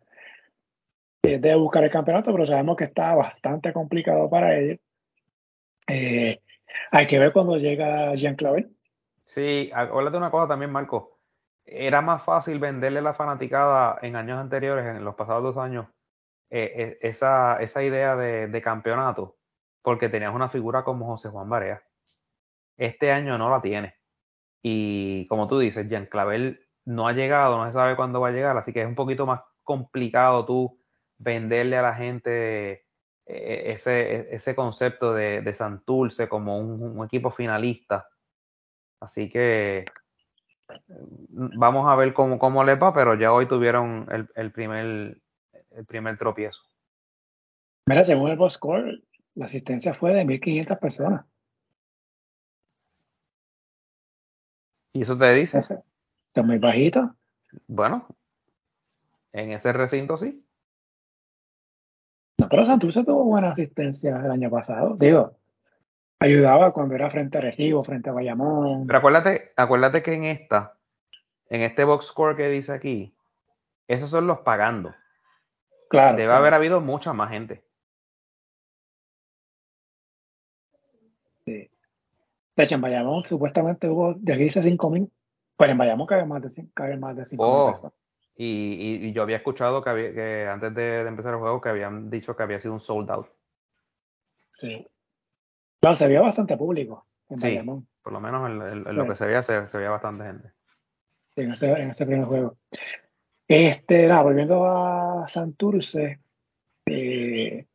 de buscar el campeonato, pero sabemos que está bastante complicado para ellos. Eh, hay que ver cuando llega Jean Clavel. Sí, de una cosa también, Marco. Era más fácil venderle la fanaticada en años anteriores, en los pasados dos años, eh, esa, esa idea de, campeonato porque tenías una figura como José Juan Barea. Este año no la tiene. Y como tú dices, Jean Clavel no ha llegado, no se sabe cuándo va a llegar, así que es un poquito más complicado tú venderle a la gente eh, ese, ese concepto de, de Santurce como un, equipo finalista. Así que vamos a ver cómo, cómo les va, pero ya hoy tuvieron el, el primer, el primer tropiezo. Mira, según el score, la asistencia fue de 1.500 personas. ¿Y eso te dice? Está muy bajito. Bueno, en ese recinto sí. No, pero Santurce tuvo buena asistencia el año pasado. Digo, ayudaba cuando era frente a Recibo, frente a Bayamón. Pero acuérdate, acuérdate que en esta, en este box score que dice aquí, esos son los pagando. Claro. Debe haber habido mucha más gente. De hecho, en Bayamón supuestamente hubo, de aquí dice 5.000, pero en Bayamón cabe más de, cabe más de 5.000 oh, Y, y, yo había escuchado que, había, que antes de, empezar el juego que habían dicho que había sido un sold out. Sí. Claro, se veía bastante público en sí, Bayamón. Por lo menos en, lo que se veía, se, veía bastante gente. Sí, en ese, en ese primer juego. Este, nada, volviendo a Santurce, eh,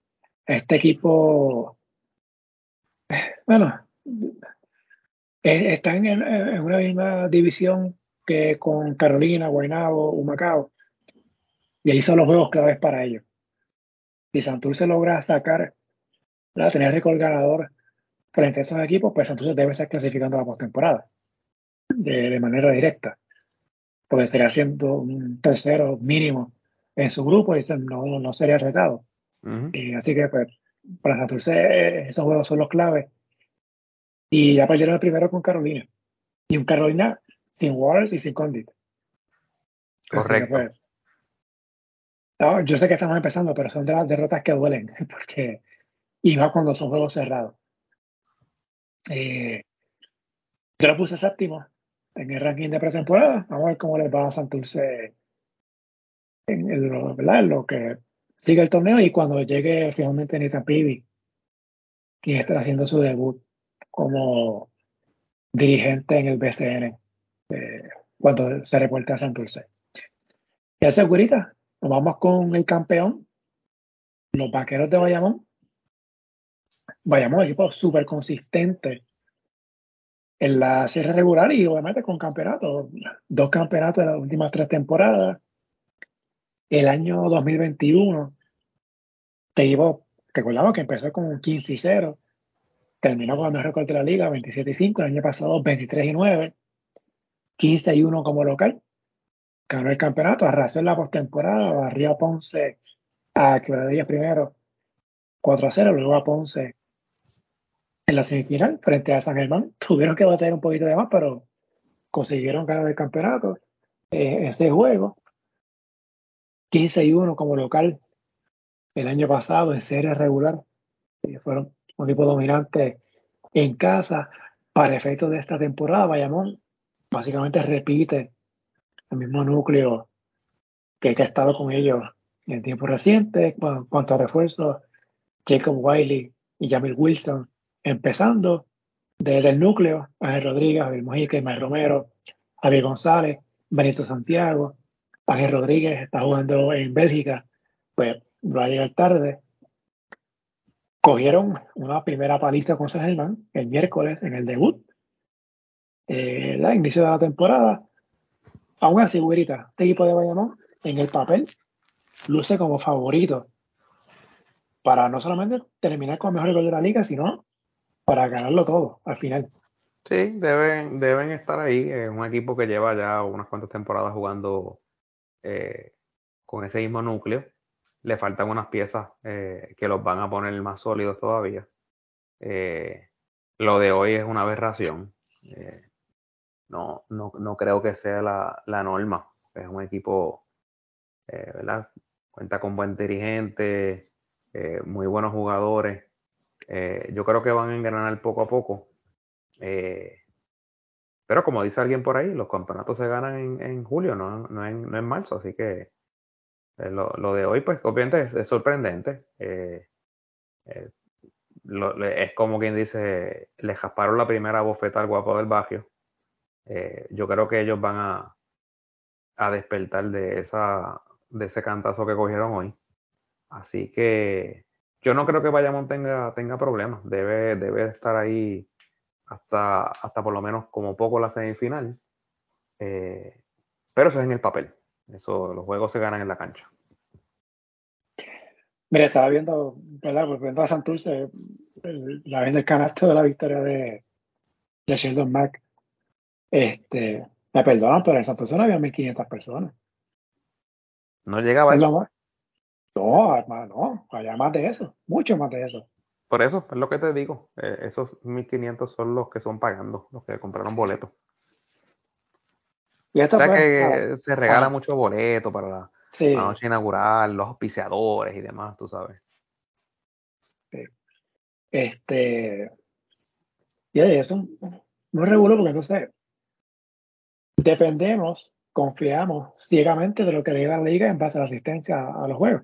este equipo, bueno, están en, una misma división que con Carolina, Guaynabo, Humacao. Y ahí son los juegos claves para ellos. Si Santurce logra sacar, la tener récord ganador frente a esos equipos, pues Santurce debe estar clasificando la postemporada de, de manera directa. Porque estaría siendo un tercero mínimo en su grupo y no, no sería retado. y así que, pues, para Santurce, esos juegos son los claves y ya perdieron el primero con Carolina. Y un Carolina sin Waters y sin Condit. Correcto. Pues, yo sé que estamos empezando, pero son de las derrotas que duelen, porque iba cuando son juegos cerrados. Eh, yo lo puse séptimo en el ranking de pretemporada. Vamos a ver cómo les va a Santurce en, lo, lo que sigue el torneo y cuando llegue finalmente Nathan Pivi, quien está haciendo su debut como dirigente en el BCN eh, cuando se reporta a Santurce. Y así, nos vamos con el campeón, los vaqueros de Bayamón. Bayamón, equipo súper consistente en la serie regular y obviamente con campeonatos, dos campeonatos de las últimas tres temporadas. El año 2021, te equipo, recordamos que empezó con un 15 y 0, terminó con el mejor récord de la liga, 27 y 5, el año pasado 23 y 9, 15 y 1 como local. Ganó el campeonato, arrasó en la postemporada, barrió a Ponce a Quebradillas primero 4 a 0, luego a Ponce en la semifinal frente a San Germán. Tuvieron que bater un poquito de más, pero consiguieron ganar el campeonato. Eh, ese juego, 15 y 1 como local el año pasado en serie regular. Y fueron un equipo dominante en casa. Para efectos de esta temporada, Bayamón básicamente repite el mismo núcleo que ha estado con ellos en tiempos recientes. En cuanto a refuerzos, Jacob Wiley y Jamil Wilson empezando desde el núcleo, Ángel Rodríguez, Javier Mojica, Ismael Romero, Javier González, Benito Santiago, Ángel Rodríguez está jugando en Bélgica, pues va a llegar tarde. Cogieron una primera paliza con San Germán el miércoles en el debut, eh, inicio de la temporada, aún así, güerita, este equipo de Bayamón, en el papel, luce como favorito para no solamente terminar con el mejor gol de la liga, sino para ganarlo todo al final. Sí, deben, deben estar ahí. Es un equipo que lleva ya unas cuantas temporadas jugando eh, con ese mismo núcleo. Le faltan unas piezas eh, que los van a poner más sólidos todavía. Eh, lo de hoy es una aberración. no, no, no, creo que sea la, la norma. Es un equipo, ¿verdad? Cuenta con buen dirigente, muy buenos jugadores. Yo creo que van a engrenar poco a poco eh, pero como dice alguien por ahí, los campeonatos se ganan en, julio, no, no, en, no, en, marzo, así que eh, lo, lo, de hoy, pues obviamente es, sorprendente. Eh, es como quien dice, le jasparon la primera bofeta al guapo del barrio. yo creo que ellos van a, a despertar de, esa, de ese cantazo que cogieron hoy. Así que yo no creo que Bayamón tenga, tenga problemas. Debe, debe estar ahí hasta, hasta por lo menos como poco la semifinal. Eh, pero eso es en el papel. Eso, los juegos se ganan en la cancha. Mira, estaba viendo, ¿verdad? Pues viendo a Santurce, la vez del canasto de la victoria de, de Sheldon Mack. Este, me perdonan, pero en Santurce no había 1500 personas. No llegaba eso. No, no, había más de eso, mucho más de eso. Por eso, es lo que te digo. Eh, esos 1500 son los que son pagando, los que compraron boletos. Y esto o sea que se regala mucho boleto para la, noche inaugural, los auspiciadores y demás, tú sabes. Este. Y eso no regulo porque entonces dependemos, confiamos ciegamente de lo que le da la liga en base a la asistencia a los juegos.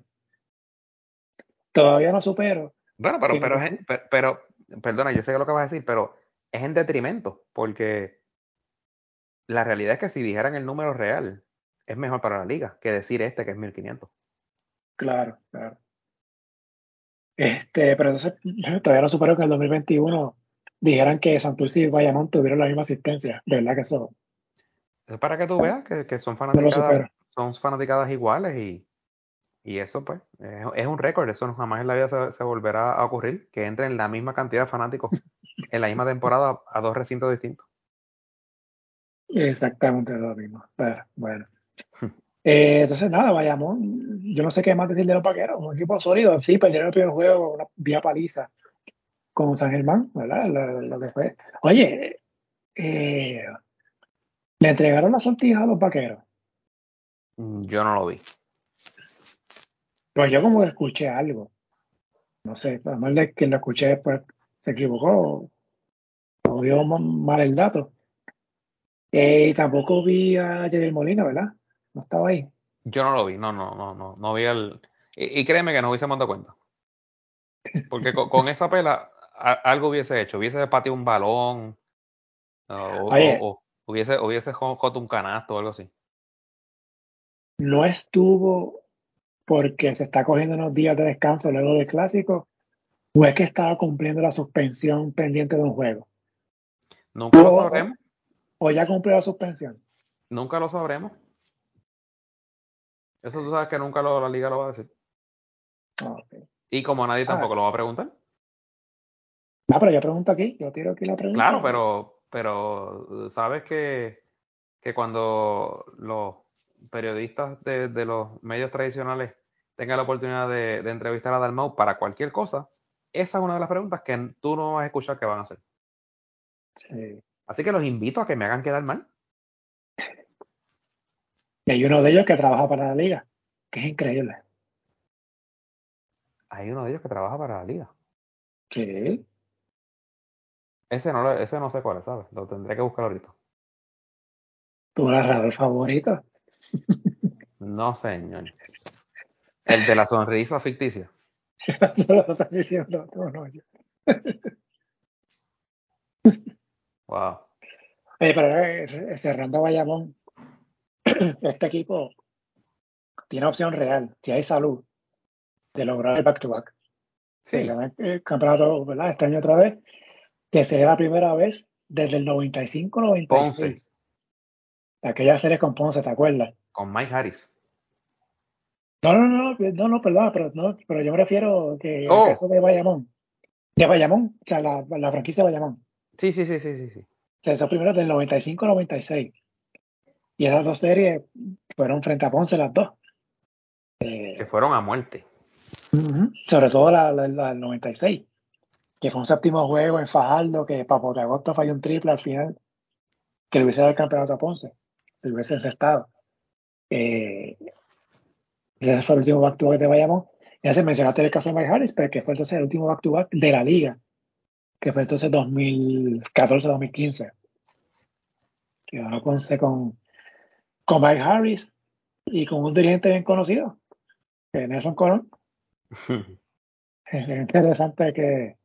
Todavía no supero bueno, pero, pero, pero, perdona, yo sé lo que vas a decir, pero es en detrimento, porque la realidad es que si dijeran el número real, es mejor para la liga que decir este que es 1500. Claro, claro. Este, pero entonces todavía no supero que en el 2021 dijeran que Santurce y Bayamón tuvieron la misma asistencia. De verdad que eso. Es para que tú veas que, que son fanaticadas, son fanaticadas iguales y, y eso, pues, es, un récord. Eso jamás en la vida se, volverá a ocurrir. Que entren la misma cantidad de fanáticos en la misma temporada a dos recintos distintos. Exactamente lo mismo. bueno. Eh, entonces, nada, vayamos. Yo no sé qué más decir de los paqueros. Un equipo sólido. Sí, perdieron el primer juego, una vía paliza con San Germán, ¿verdad? Lo, que fue. Oye, eh, ¿le entregaron la sortija a los vaqueros? Yo no lo vi. Pues yo como escuché algo. No sé, además de que lo escuché después se equivocó o dio mal el dato. Eh, y tampoco vi a Javier Molina, ¿verdad? No estaba ahí. Yo no lo vi, no, no, no, no, no vi el... Y, créeme que no hubiésemos dado cuenta. Porque con, esa pela algo hubiese hecho, hubiese pateado un balón, o, hubiese, hubiese jugado un canasto o algo así. No estuvo porque se está cogiendo unos días de descanso luego del clásico, o es que estaba cumpliendo la suspensión pendiente de un juego. Nunca lo sabremos. O ya cumplió la suspensión. Nunca lo sabremos. Eso tú sabes que nunca la liga lo va a decir. Ah, y como nadie tampoco ah. lo va a preguntar. No, pero yo pregunto aquí, yo tiro aquí la pregunta. Claro, pero, pero sabes que, que cuando los periodistas de, los medios tradicionales tengan la oportunidad de, entrevistar a Dalmau para cualquier cosa, esa es una de las preguntas que tú no vas a escuchar que van a hacer. Así que los invito a que me hagan quedar mal. Y hay uno de ellos que trabaja para la liga, que es increíble. Hay uno de ellos que trabaja para la liga. Sí. Ese no, ese no sé cuál es, ¿sabes? Lo tendré que buscar ahorita. ¿Tu narrador favorito? No, señor. El de la sonrisa ficticia. wow. pero eh, cerrando Bayamón, este equipo tiene opción real, si hay salud, de lograr el back-to-back. Sí. El campeonato, ¿verdad? Este año otra vez, que sería la primera vez desde el 95-96. Aquella serie con Ponce, ¿te acuerdas? Con Mike Harris. No, no, no, no, no, perdón, pero, no, pero yo me refiero que oh. caso de Bayamón. De Bayamón, o sea, la, la franquicia de Bayamón. Sí, sí, sí, sí, sí. sí. O sea, esos primeros del 95-96. Y esas dos series fueron frente a Ponce las dos. Eh, que fueron a muerte. Sobre todo la, del 96, que fue un séptimo juego en Fajardo, que Papo de Agosto falló un triple al final, que le hubiese dado el campeonato a Ponce, le hubiese estado. Eh, ese fue el último back to back de Bayamón. Ya se mencionaste el caso de Mike Harris, pero que fue entonces el último back to back de la liga, que fue entonces 2014-2015. Que Ponce con, con Mike Harris y con un dirigente bien conocido, que Nelson Colón. es interesante que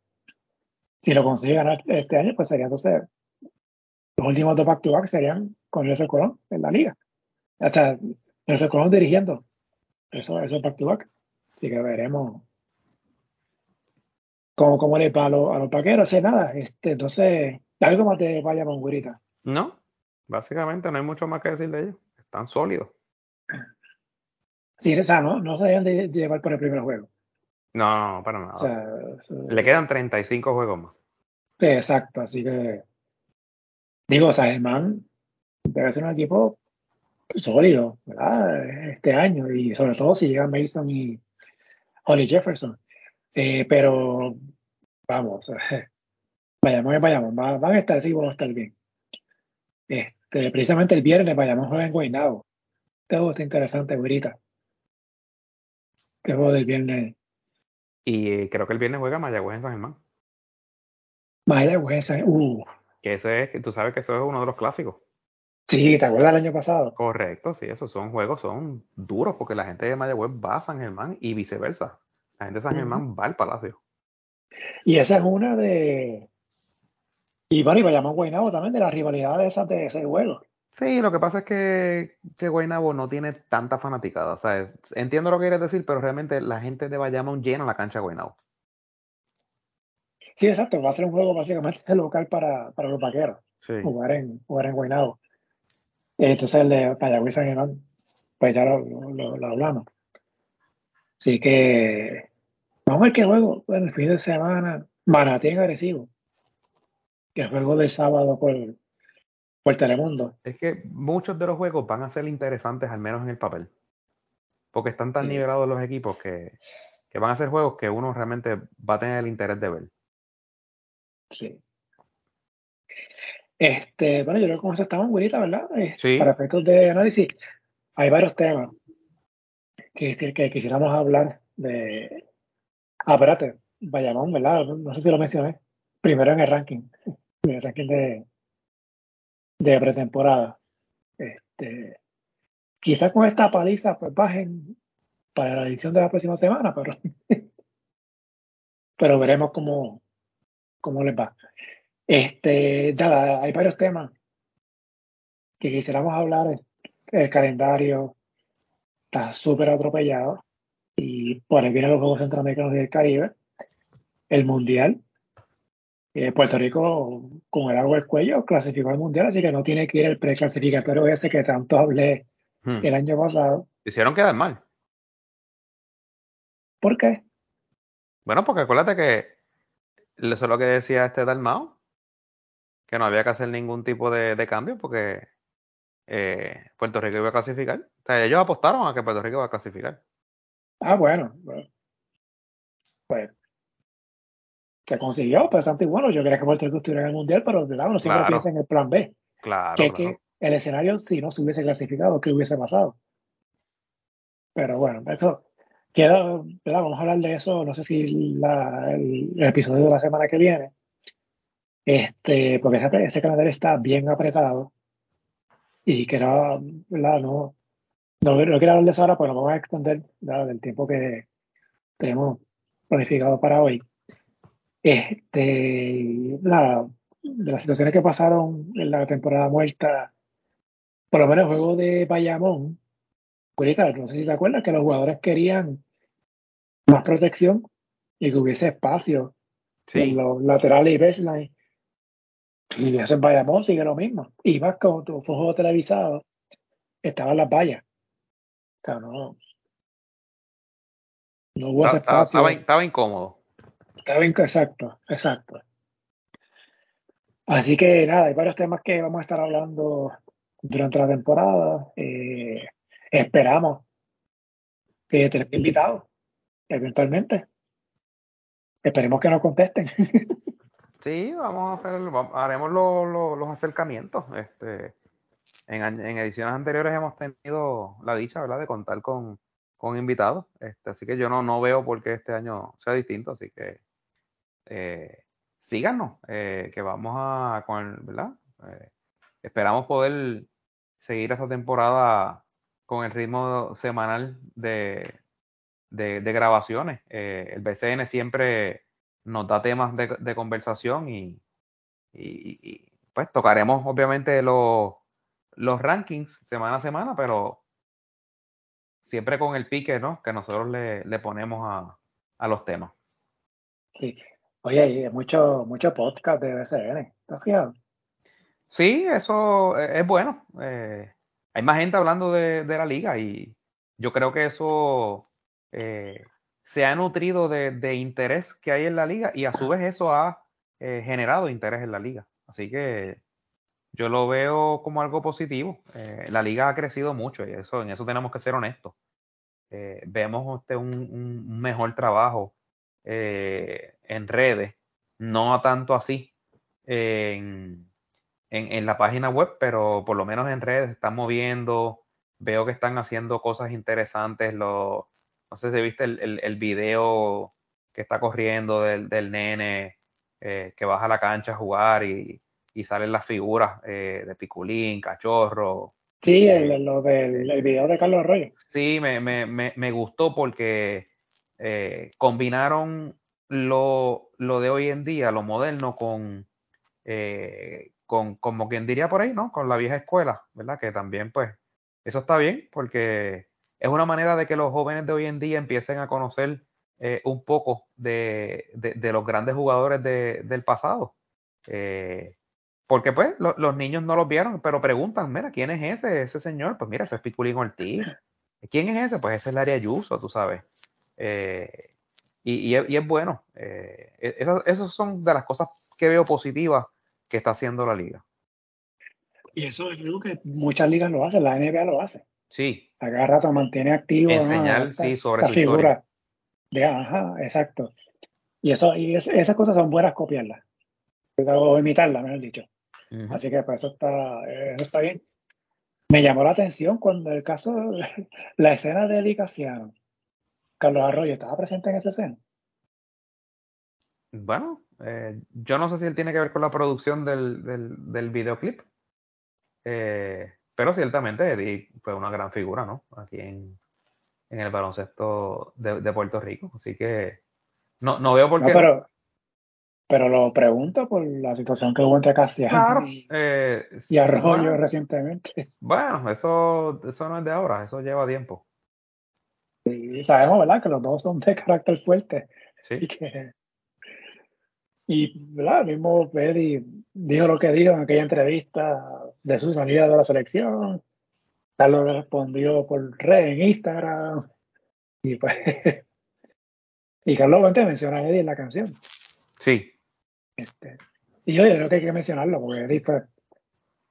si lo consigue ganar este año, pues sería entonces los últimos dos back to back serían con Nelson Colón en la liga. Hasta Nelson Colón dirigiendo eso, eso back to back. Así que veremos cómo, cómo le va a, los, a los vaqueros. nada, este, entonces, algo más de vaya Güirita. No, básicamente no hay mucho más que decir de ellos. Están sólidos. Sí, o sea, no, no se deben de, llevar por el primer juego. No, para nada. Le quedan 35 juegos más. Exacto, así que digo, o sea, el man debe ser un equipo sólido, ¿verdad? Este año, y sobre todo si llega Mason y Holly Jefferson. Eh, pero vamos, vayamos, vayamos, van, a estar sí, van a estar bien. Este, precisamente el viernes vayamos a en Guaynabo. Este juego está interesante, güerita. Este juego del viernes. Y eh, creo que el viernes juega Mayagüez en San Germán. Mayagüez en San uh. Que ese es, tú sabes que eso es uno de los clásicos. Sí, ¿te acuerdas del año pasado? Correcto, sí, esos son juegos, son duros porque la gente de Mayagüez va a San Germán y viceversa. La gente de San Germán va al Palacio. Y esa es una de. Y bueno, y vayamos a Guaynabo también de las rivalidades esas de ese juego. Sí, lo que pasa es que, que Guaynabo no tiene tanta fanaticada. O sea, entiendo lo que quieres decir, pero realmente la gente de Bayamón llena la cancha de Guaynabo. Sí, exacto. Va a ser un juego básicamente local para, para los vaqueros. Jugar en, jugar en Guaynabo. Entonces el de Payagüez San Germán, pues ya lo, lo, hablamos. Así que vamos a ver qué juego. Bueno, el fin de semana, Manatí en agresivo. Que juego del sábado por, por Telemundo. Es que muchos de los juegos van a ser interesantes, al menos en el papel. Porque están tan nivelados los equipos que, que van a ser juegos que uno realmente va a tener el interés de ver. Sí. Este, bueno, yo creo que con eso estamos, güerita, ¿verdad? Sí. Para efectos de análisis, hay varios temas que, que quisiéramos hablar de. Ah, espérate, Bayamón, ¿verdad? No sé si lo mencioné. Primero en el ranking, en el ranking de, de pretemporada. Este, quizás con esta paliza pues bajen para la edición de la próxima semana, pero, pero veremos cómo, cómo les va. Este, ya, hay varios temas que quisiéramos hablar. El calendario está súper atropellado y por ahí vienen los Juegos Centroamericanos y del Caribe, el Mundial. Eh, Puerto Rico, con el agua del cuello, clasificó al Mundial, así que no tiene que ir el preclasificatorio ese que tanto hablé hmm. el año pasado. Hicieron quedar mal. ¿Por qué? Bueno, porque acuérdate que eso es lo que decía este Dalmao, que no había que hacer ningún tipo de, cambio porque eh, Puerto Rico iba a clasificar. O sea, ellos apostaron a que Puerto Rico iba a clasificar. Ah, bueno. Pues se consiguió, bastante bueno. Yo quería que Puerto Rico estuviera en el Mundial, pero de lado uno siempre piensa en el plan B. Claro. Que, que el escenario, si no se hubiese clasificado, ¿qué hubiese pasado? Pero bueno, eso queda, Vamos a hablar de eso, no sé si la, el episodio de la semana que viene este, porque ese, ese calendario está bien apretado y que no, no, no, quiero hablar de eso ahora, pues lo vamos a extender del tiempo que tenemos planificado para hoy. Este, la, de las situaciones que pasaron en la temporada muerta, por lo menos el juego de Bayamón, ahorita, no sé si te acuerdas que los jugadores querían más protección y que hubiese espacio en los laterales y baseline Y eso en Bayamón sigue lo mismo. Y más como tu fue un juego televisado, estaban las vallas. O sea, no. No hubo ese espacio. Estaba, incómodo. Estaba incómodo, exacto, exacto. Así que nada, hay varios temas que vamos a estar hablando durante la temporada. Eh, esperamos que tener invitados eventualmente. Esperemos que nos contesten. Sí, vamos a hacer, haremos los acercamientos. Este, en, ediciones anteriores hemos tenido la dicha, ¿verdad?, de contar con, invitados. Este, así que yo no, no veo por qué este año sea distinto. Así que eh, síganos, eh, que vamos a, con ¿verdad? Eh, esperamos poder seguir esta temporada con el ritmo semanal de, de, grabaciones. Eh, el BCN siempre nos da temas de, conversación y, pues tocaremos obviamente los, los rankings semana a semana, pero siempre con el pique ¿no? que nosotros le, le ponemos a, a, los temas. Sí. Oye, hay mucho, mucho podcast de BCN, ¿estás fijado? Sí, eso es bueno. Eh, hay más gente hablando de, de, la liga y yo creo que eso eh, se ha nutrido de, interés que hay en la liga y a su vez eso ha eh, generado interés en la liga. Así que yo lo veo como algo positivo. Eh, la liga ha crecido mucho y eso, en eso tenemos que ser honestos. vemos este, un, mejor trabajo en redes, no tanto así en, en, la página web, pero por lo menos en redes están moviendo. Veo que están haciendo cosas interesantes. Los, no sé si viste el, el, video que está corriendo del, del nene eh, que baja a la cancha a jugar y, y salen las figuras eh, de Piculín, Cachorro. Sí, el, eh, lo del el video de Carlos Arroyo. Sí, me, me, me, me gustó porque combinaron lo, lo, de hoy en día, lo moderno, con, con, como quien diría por ahí, ¿no? Con la vieja escuela, ¿verdad? Que también, pues, eso está bien porque es una manera de que los jóvenes de hoy en día empiecen a conocer eh, un poco de, los grandes jugadores del pasado. Eh, porque pues los niños no los vieron, pero preguntan, mira, ¿quién es ese, ese señor? Pues mira, ese es Piculín Ortiz. ¿Quién es ese? Pues ese es el área Ayuso, tú sabes. Eh, y, es, bueno. Eh, esas son de las cosas que veo positivas que está haciendo la liga. Y eso es algo que muchas ligas lo hacen, la NBA lo hace. Sí. A cada rato mantiene activo. Enseñar, sí, sobre la figura. De, ajá, exacto. Y, eso, y esas cosas son buenas copiarlas. O imitarlas, mejor dicho. Así que pues eso está, eso está bien. Me llamó la atención cuando el caso, la escena de dedicación Carlos Arroyo, ¿estaba presente en esa escena? Bueno, eh, yo no sé si él tiene que ver con la producción del, del, del videoclip. Eh, pero ciertamente Eddie fue una gran figura, ¿no? Aquí en, en el baloncesto de, de, Puerto Rico. Así que no, no veo por qué. pero, pero lo pregunto por la situación que hubo entre Cassiano y, eh, y, Arroyo recientemente. Bueno, eso, eso no es de ahora, eso lleva tiempo. Y sabemos, ¿verdad? Que los dos son de carácter fuerte. Sí. Y que y ¿verdad? mismo Eddie dijo lo que dijo en aquella entrevista de su salida de la selección. Carlos respondió por red en Instagram. Y pues. y Carlos Fuente menciona a Eddie en la canción. Sí. Este, y yo creo que hay que mencionarlo, porque Eddie fue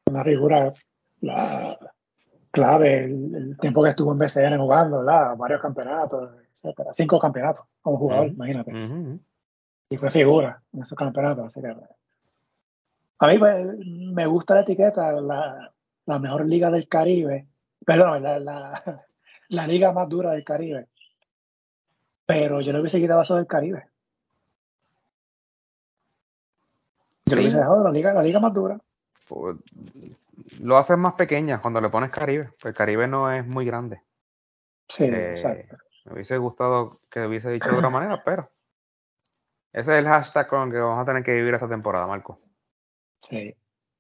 una figura la, clave el, tiempo que estuvo en BCN jugando, ¿verdad? varios campeonatos, etcétera. Cinco campeonatos como jugador, imagínate y fue figura en esos campeonatos. Así que, a mí pues, me gusta la etiqueta, la, la mejor liga del Caribe, perdón, la, la, la, liga más dura del Caribe. Pero yo no hubiese quitado eso del Caribe. Yo hubiese dejado la liga, la liga más dura. Pues, lo haces más pequeña cuando le pones Caribe, pues el Caribe no es muy grande. Sí, eh, exacto. Me hubiese gustado que hubiese dicho de otra manera, pero ese es el hashtag con el que vamos a tener que vivir esta temporada, Marco. Sí.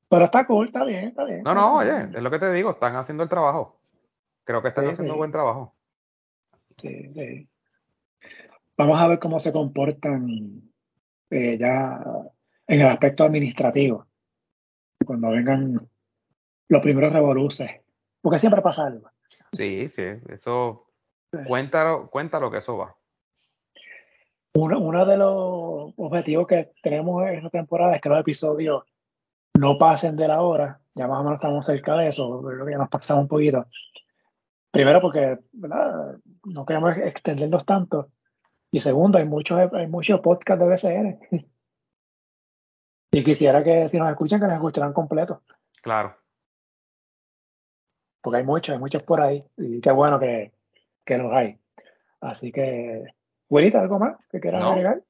Pero está cool, está bien, está bien. No, no, oye, es lo que te digo, están haciendo el trabajo. Creo que están haciendo buen trabajo. Sí, sí. Vamos a ver cómo se comportan eh, ya en el aspecto administrativo. cuando vengan los primeros revoluces, porque siempre pasa algo. Sí, sí, eso, cuéntalo, cuéntalo que eso va. Uno, de los objetivos que tenemos en esta temporada es que los episodios no pasen de la hora, ya más o menos estamos cerca de eso, creo que ya nos pasamos un poquito. Primero porque ¿verdad? no queremos extenderlos tanto. Y segundo, hay muchos, hay muchos podcasts de BCN. y quisiera que si nos escuchan, que nos escucharan completos. Claro. Porque hay muchos, hay muchos por ahí. Y qué bueno que, que los hay. Así que Güerita, ¿algo más que quieras agregar?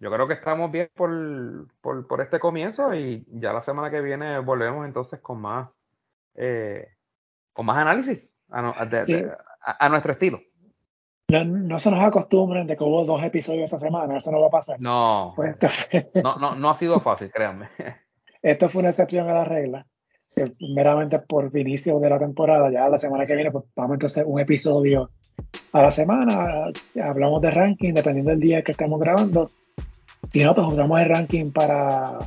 Yo creo que estamos bien por, por, este comienzo y ya la semana que viene volvemos entonces con más, eh, con más análisis a, nuestro estilo. No, se nos acostumbren de que hubo dos episodios esta semana, eso no va a pasar. No, pues no, no, no ha sido fácil, créanme. Esto fue una excepción a la regla, meramente por inicio de la temporada. Ya la semana que viene, pues vamos entonces un episodio a la semana, hablamos de ranking dependiendo del día que estemos grabando. Si no, pues usamos el ranking para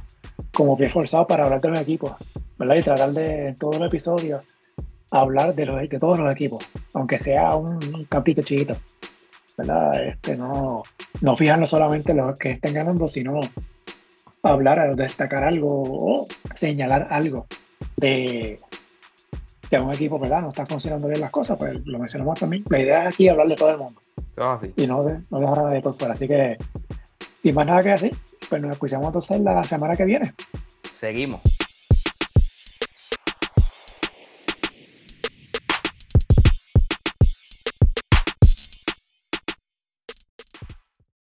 como pie forzado para hablar de los equipos, ¿verdad? Y tratar de en todos los episodios hablar de, los, de todos los equipos, aunque sea un, capítulo chiquito, ¿verdad? Este, no, no fijarnos solamente en los que estén ganando, sino hablar, destacar algo o señalar algo de, si un equipo ¿verdad? no está funcionando bien las cosas, pues lo mencionamos también. La idea es aquí hablar de todo el mundo. Y no, no dejar a nadie por fuera. Así que, sin más nada que decir, pues nos escuchamos entonces la semana que viene. Seguimos.